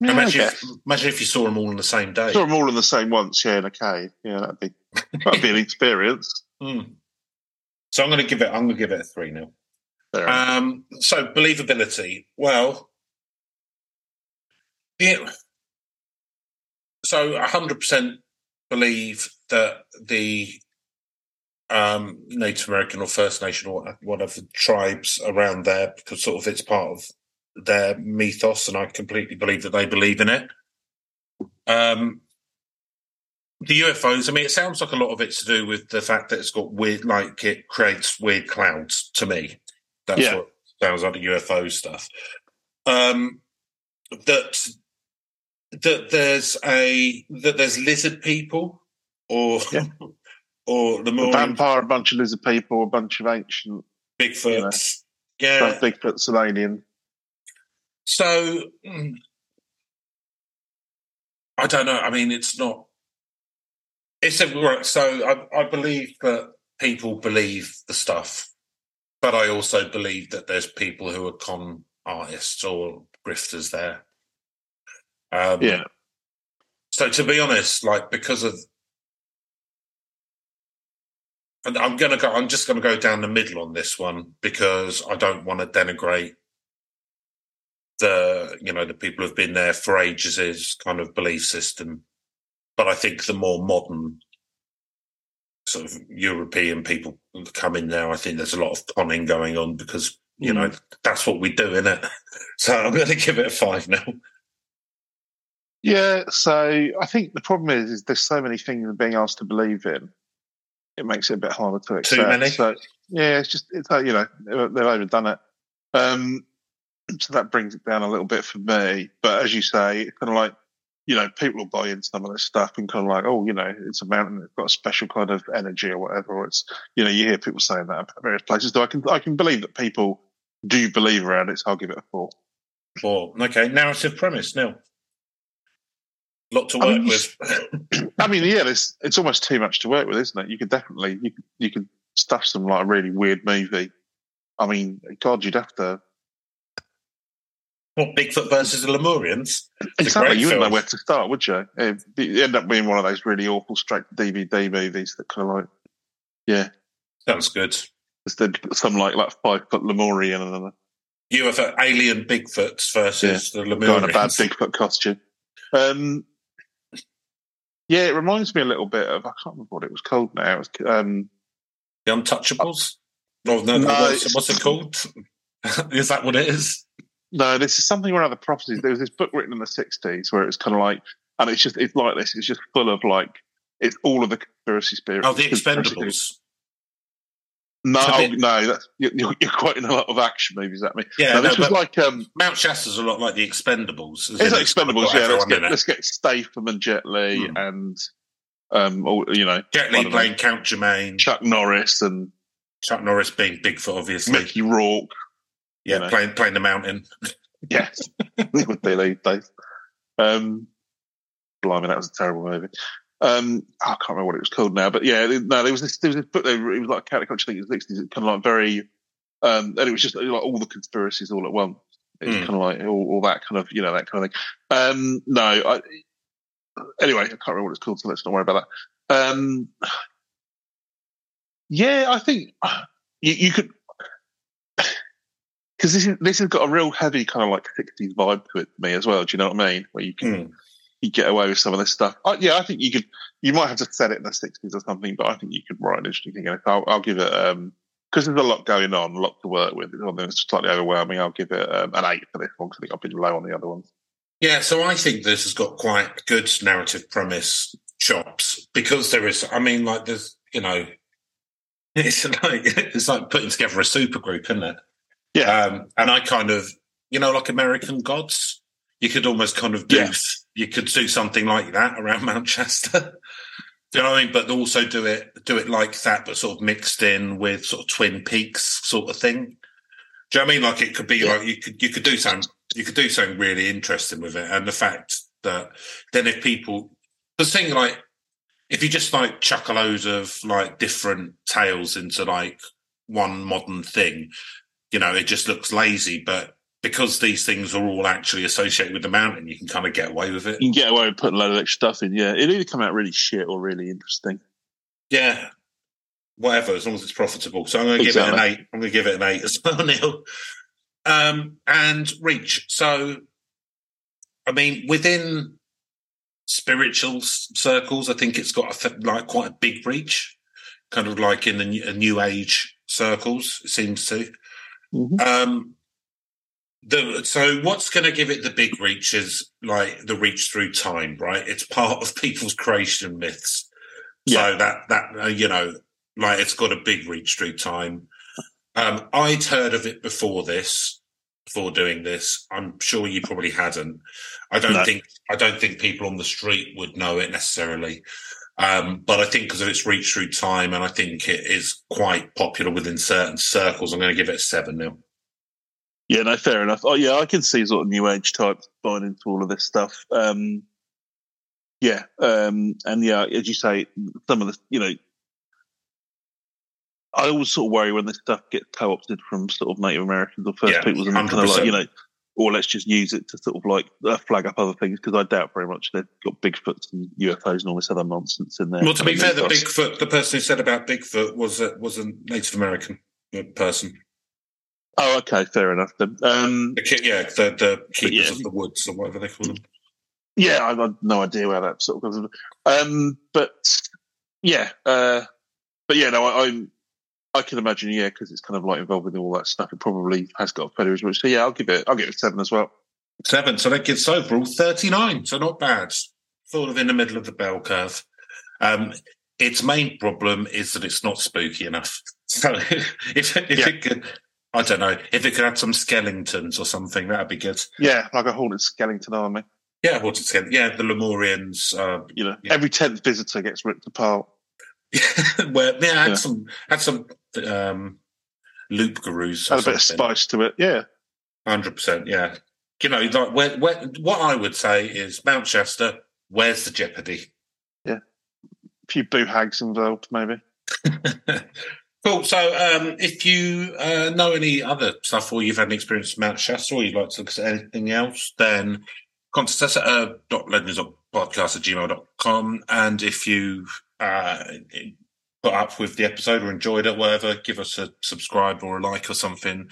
[SPEAKER 3] Yeah,
[SPEAKER 2] imagine, if, imagine if you saw them all on the same day.
[SPEAKER 3] Saw them all in the same once, yeah, in a cave. Yeah, that'd be that'd be an experience.
[SPEAKER 2] Mm. So I'm going to give it. I'm going to give it a three now. Um, so believability. Well, yeah. So hundred percent believe that the um, Native American or First Nation or whatever tribes around there, because sort of it's part of their mythos, and I completely believe that they believe in it. Um, the UFOs. I mean, it sounds like a lot of it's to do with the fact that it's got weird, like it creates weird clouds. To me, that's
[SPEAKER 3] Yeah.
[SPEAKER 2] what sounds like the UFO stuff. Um, that that there's a that there's lizard people or
[SPEAKER 3] Yeah.
[SPEAKER 2] or the
[SPEAKER 3] a
[SPEAKER 2] more
[SPEAKER 3] vampire, a bunch of lizard people, a bunch of ancient
[SPEAKER 2] Bigfoots. Yeah.
[SPEAKER 3] Bigfoot's an alien.
[SPEAKER 2] So mm, I don't know. I mean, it's not. It's a right. So I, I believe that people believe the stuff, but I also believe that there's people who are con artists or grifters there. Um,
[SPEAKER 3] Yeah.
[SPEAKER 2] So to be honest, like because of, and I'm gonna go. I'm just gonna go down the middle on this one because I don't want to denigrate the you know the people who've been there for ages is kind of belief system, but I think the more modern sort of European people come in now, I think there's a lot of conning going on because you know that's what we do in it. So I'm going to give it a five now.
[SPEAKER 3] Yeah, so I think the problem is, is there's so many things being asked to believe in. It makes it a bit harder to accept.
[SPEAKER 2] Too many?
[SPEAKER 3] So yeah, it's just it's you know they've they've overdone it. Um, so that brings it down a little bit for me. But as you say, it's kind of like you know people will buy into some of this stuff and kind of like oh you know it's a mountain that's got a special kind of energy or whatever. Or it's you know you hear people saying that about various places. So I can I can believe that people do believe around it. So I'll give it a four.
[SPEAKER 2] Four. Okay, narrative premise now. Lot to
[SPEAKER 3] I
[SPEAKER 2] work
[SPEAKER 3] mean,
[SPEAKER 2] with.
[SPEAKER 3] I mean, yeah, it's it's almost too much to work with, isn't it? You could definitely you could, you could stuff some like a really weird movie. I mean, God, you'd have to
[SPEAKER 2] What Bigfoot versus the Lemurians? It's a
[SPEAKER 3] exactly.
[SPEAKER 2] great
[SPEAKER 3] You wouldn't know where to start, would you? It'd end up being one of those really awful straight DVD movies that kind of like, yeah,
[SPEAKER 2] Sounds good.
[SPEAKER 3] instead some like like five foot Lemurian and a
[SPEAKER 2] UFO alien Bigfoots versus the
[SPEAKER 3] guy in a bad Bigfoot costume. Um, yeah, it reminds me a little bit of I can't remember what it was called now. It was um,
[SPEAKER 2] The Untouchables? No, no,
[SPEAKER 3] No, it's-
[SPEAKER 2] what's it called? is that what it is?
[SPEAKER 3] No, this is something around the properties. There was this book written in the '60s where it was kind of like, and it's just it's like this. It's just full of like, it's all of the conspiracy theories.
[SPEAKER 2] Oh, the. Expendables.
[SPEAKER 3] No,
[SPEAKER 2] bit-
[SPEAKER 3] no, that's you're, you're- quoting a lot of action movies at me.
[SPEAKER 2] Yeah,
[SPEAKER 3] no, this
[SPEAKER 2] no,
[SPEAKER 3] was like um,
[SPEAKER 2] Mount Shasta's a lot like the Expendables.
[SPEAKER 3] it's like
[SPEAKER 2] it's kind of
[SPEAKER 3] Expendables. Yeah, let's get let's get Statham and Jet Li
[SPEAKER 2] Hmm.
[SPEAKER 3] and um, all, you know,
[SPEAKER 2] Jet Li
[SPEAKER 3] don't know,
[SPEAKER 2] playing Count Germain,
[SPEAKER 3] Chuck Norris and
[SPEAKER 2] Chuck Norris being Bigfoot, obviously.
[SPEAKER 3] Mickey Rourke.
[SPEAKER 2] Yeah,
[SPEAKER 3] you know.
[SPEAKER 2] playing playing the mountain.
[SPEAKER 3] Yes, with they these days. Um, blimey, that was a terrible movie. Um, I can't remember what it was called now, but yeah, no, there was this, there was this book. There, it was like a counterculture thing in the sixties. Kind of like very, um, and it was just like all the conspiracies all at once. It was
[SPEAKER 2] Hmm.
[SPEAKER 3] kind of like all, all that kind of, you know, that kind of thing. Um, no, I, anyway, I can't remember what it's called, so let's not worry about that. Um, yeah, I think you, you could because this is this has got a real heavy kind of like sixties vibe to it to me as well. Do you know what I mean? Where you can
[SPEAKER 2] Hmm.
[SPEAKER 3] you get away with some of this stuff. Uh, yeah, I think you could. You might have to set it in the sixties or something, but I think you could write an interesting thing. in it. I'll, I'll give it um because there's a lot going on, a lot to work with. It's slightly overwhelming. I'll give it um, an eight for this one because I think I've been low on the other ones.
[SPEAKER 2] Yeah, so I think this has got quite good narrative premise chops because there is. I mean, like there's, you know, it's like it's like putting together a super group, isn't it?
[SPEAKER 3] Yeah.
[SPEAKER 2] Um, and I kind of, you know, like American Gods, you could almost kind of do,
[SPEAKER 3] Yeah.
[SPEAKER 2] you could do something like that around Mount Shasta. do you know what I mean? But also do it, do it like that, but sort of mixed in with sort of Twin Peaks sort of thing. Do you know what I mean? Like it could be
[SPEAKER 3] Yeah.
[SPEAKER 2] like you could you could do something you could do something really interesting with it, and the fact that then if people the thing like if you just like chuck a load of like different tales into like one modern thing, you know, it just looks lazy. But because these things are all actually associated with the mountain, you can kind of get away with it.
[SPEAKER 3] You can get away with putting a load of extra stuff in. Yeah, it either come out really shit or really interesting.
[SPEAKER 2] Yeah. Whatever, as long as it's profitable. So I'm going to give it an eight. I'm going to give it an eight as well, Neil. Um, and reach. So, I mean, within spiritual circles, I think it's got a, like quite a big reach, kind of like in the new, new age circles. It seems to.
[SPEAKER 3] Mhm.
[SPEAKER 2] Um, the so what's going to give it the big reach is like the reach through time, right? It's part of people's creation myths. So that that uh, you know, like it's got a big reach through time. Um, I'd heard of it before this, before doing this. I'm sure you probably hadn't. I don't
[SPEAKER 3] No.
[SPEAKER 2] think I don't think people on the street would know it necessarily. Um, but I think because of its reach through time, and I think it is quite popular within certain circles, I'm going to give it a seven nil.
[SPEAKER 3] Yeah, no, fair enough. Oh, yeah, I can see sort of new age types buying into all of this stuff. Um, yeah, um, and yeah, as you say, some of the, you know, I always sort of worry when this stuff gets co-opted from sort of Native Americans or First
[SPEAKER 2] Yeah,
[SPEAKER 3] Peoples, and kind of like, you know, or let's just use it to sort of like uh, flag up other things because I doubt very much they've got Bigfoots and UFOs and all this other nonsense in there.
[SPEAKER 2] Well, to be fair, the
[SPEAKER 3] that's-
[SPEAKER 2] Bigfoot, the person who said about Bigfoot was a, was a Native American person.
[SPEAKER 3] Oh, okay, fair enough. Then. Um,
[SPEAKER 2] The, ki- yeah, the, the keepers
[SPEAKER 3] yeah.
[SPEAKER 2] of the woods or whatever they call them.
[SPEAKER 3] Yeah, I've got no idea where that sort of comes. Um, but yeah, uh, but yeah, no, I, I'm. I can imagine, yeah, because it's kind of like involved with all that stuff. It probably has got a reach. So yeah, I'll give it. I'll give it a seven as well.
[SPEAKER 2] Seven. So that gives overall 39. So not bad. Sort of in the middle of the bell curve. Um, its main problem is that it's not spooky enough. So if, if
[SPEAKER 3] Yeah.
[SPEAKER 2] it could, I don't know, if it could add some skeletons or something, that'd be good.
[SPEAKER 3] Yeah, like a haunted skeleton army.
[SPEAKER 2] Yeah, what it's yeah, the Lemurians. Uh,
[SPEAKER 3] You know,
[SPEAKER 2] Yeah.
[SPEAKER 3] every tenth visitor gets ripped apart.
[SPEAKER 2] where yeah, had
[SPEAKER 3] Yeah.
[SPEAKER 2] some had some um, loup-garous.
[SPEAKER 3] Add a bit of spice to it. Yeah,
[SPEAKER 2] Hundred percent, yeah. You know, like where, where, what I would say is Mount Shasta. Where's the jeopardy?
[SPEAKER 3] Yeah, a few boo hags involved, maybe.
[SPEAKER 2] cool. So, um, if you uh, know any other stuff, or you've had an experience with Mount Shasta, or you'd like to look at anything else, then contact us at uh, dot legends podcast at gmail.com. And if you uh, up with the episode or enjoyed it, whatever, give us a subscribe or a like or something.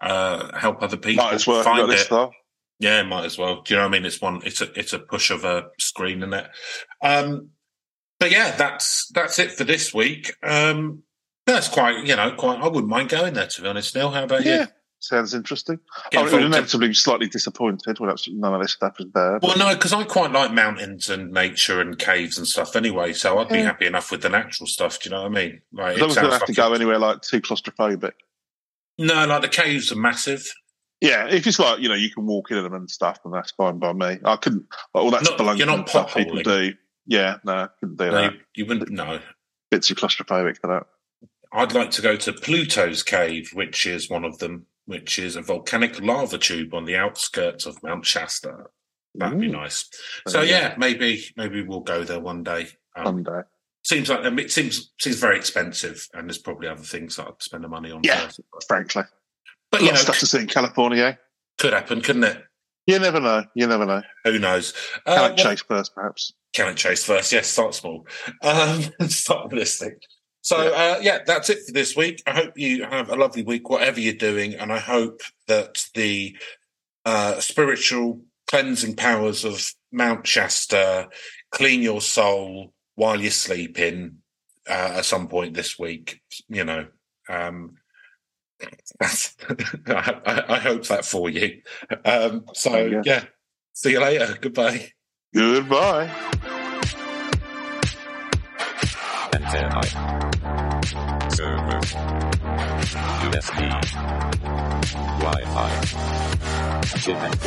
[SPEAKER 2] Uh, help other people
[SPEAKER 3] Might as well
[SPEAKER 2] find it.
[SPEAKER 3] far.
[SPEAKER 2] Yeah, might as well. Do you know what I mean? It's one. It's a. It's a push of a screen, isn't it? Um, but yeah, that's that's it for this week. Um, that's quite. You know, quite. I wouldn't mind going there to be honest. Neil, how about
[SPEAKER 3] Yeah,
[SPEAKER 2] you?
[SPEAKER 3] Sounds interesting.
[SPEAKER 2] Get
[SPEAKER 3] I would
[SPEAKER 2] involved-
[SPEAKER 3] inevitably slightly disappointed when absolutely none of this stuff is there.
[SPEAKER 2] Well, no, because I quite like mountains and nature and caves and stuff anyway. So I'd be happy enough with the natural stuff. Do you know what I mean? Like,
[SPEAKER 3] as long as don't have to go anywhere like too claustrophobic.
[SPEAKER 2] No, like the caves are massive.
[SPEAKER 3] Yeah, if it's like you know you can walk in them and stuff, then that's fine by me. I couldn't. Like, all that
[SPEAKER 2] Not- you're not
[SPEAKER 3] and stuff people do. Yeah, no, I couldn't do
[SPEAKER 2] No,
[SPEAKER 3] that.
[SPEAKER 2] you, you wouldn't. No,
[SPEAKER 3] Bit too claustrophobic for that.
[SPEAKER 2] I'd like to go to Pluto's cave, which is one of them, which is a volcanic lava tube on the outskirts of Mount Shasta. That'd be nice. So yeah, maybe maybe we'll go there one day. Um,
[SPEAKER 3] Someday.
[SPEAKER 2] seems like I mean, it seems seems very expensive, and there's probably other things that I'd spend the money on.
[SPEAKER 3] Yeah.
[SPEAKER 2] first.
[SPEAKER 3] Frankly,
[SPEAKER 2] but
[SPEAKER 3] a
[SPEAKER 2] you know,
[SPEAKER 3] of stuff to see in California. eh?
[SPEAKER 2] could happen, couldn't it?
[SPEAKER 3] You never know. You never know.
[SPEAKER 2] Who knows?
[SPEAKER 3] Can
[SPEAKER 2] Uh,
[SPEAKER 3] it chase first, perhaps?
[SPEAKER 2] Cannock Chase first? Yes, start small. Um, start listening. So uh, yeah, that's it for this week. I hope you have a lovely week, whatever you're doing, and I hope that the uh, spiritual cleansing powers of Mount Shasta clean your soul while you're sleeping uh, at some point this week. You know, um, that's, I, I, I hope that for you. Um, so
[SPEAKER 3] Yeah.
[SPEAKER 2] yeah, see you later. Goodbye.
[SPEAKER 3] Goodbye.
[SPEAKER 1] Antennae. Server. USB. Wi-Fi. Chip and.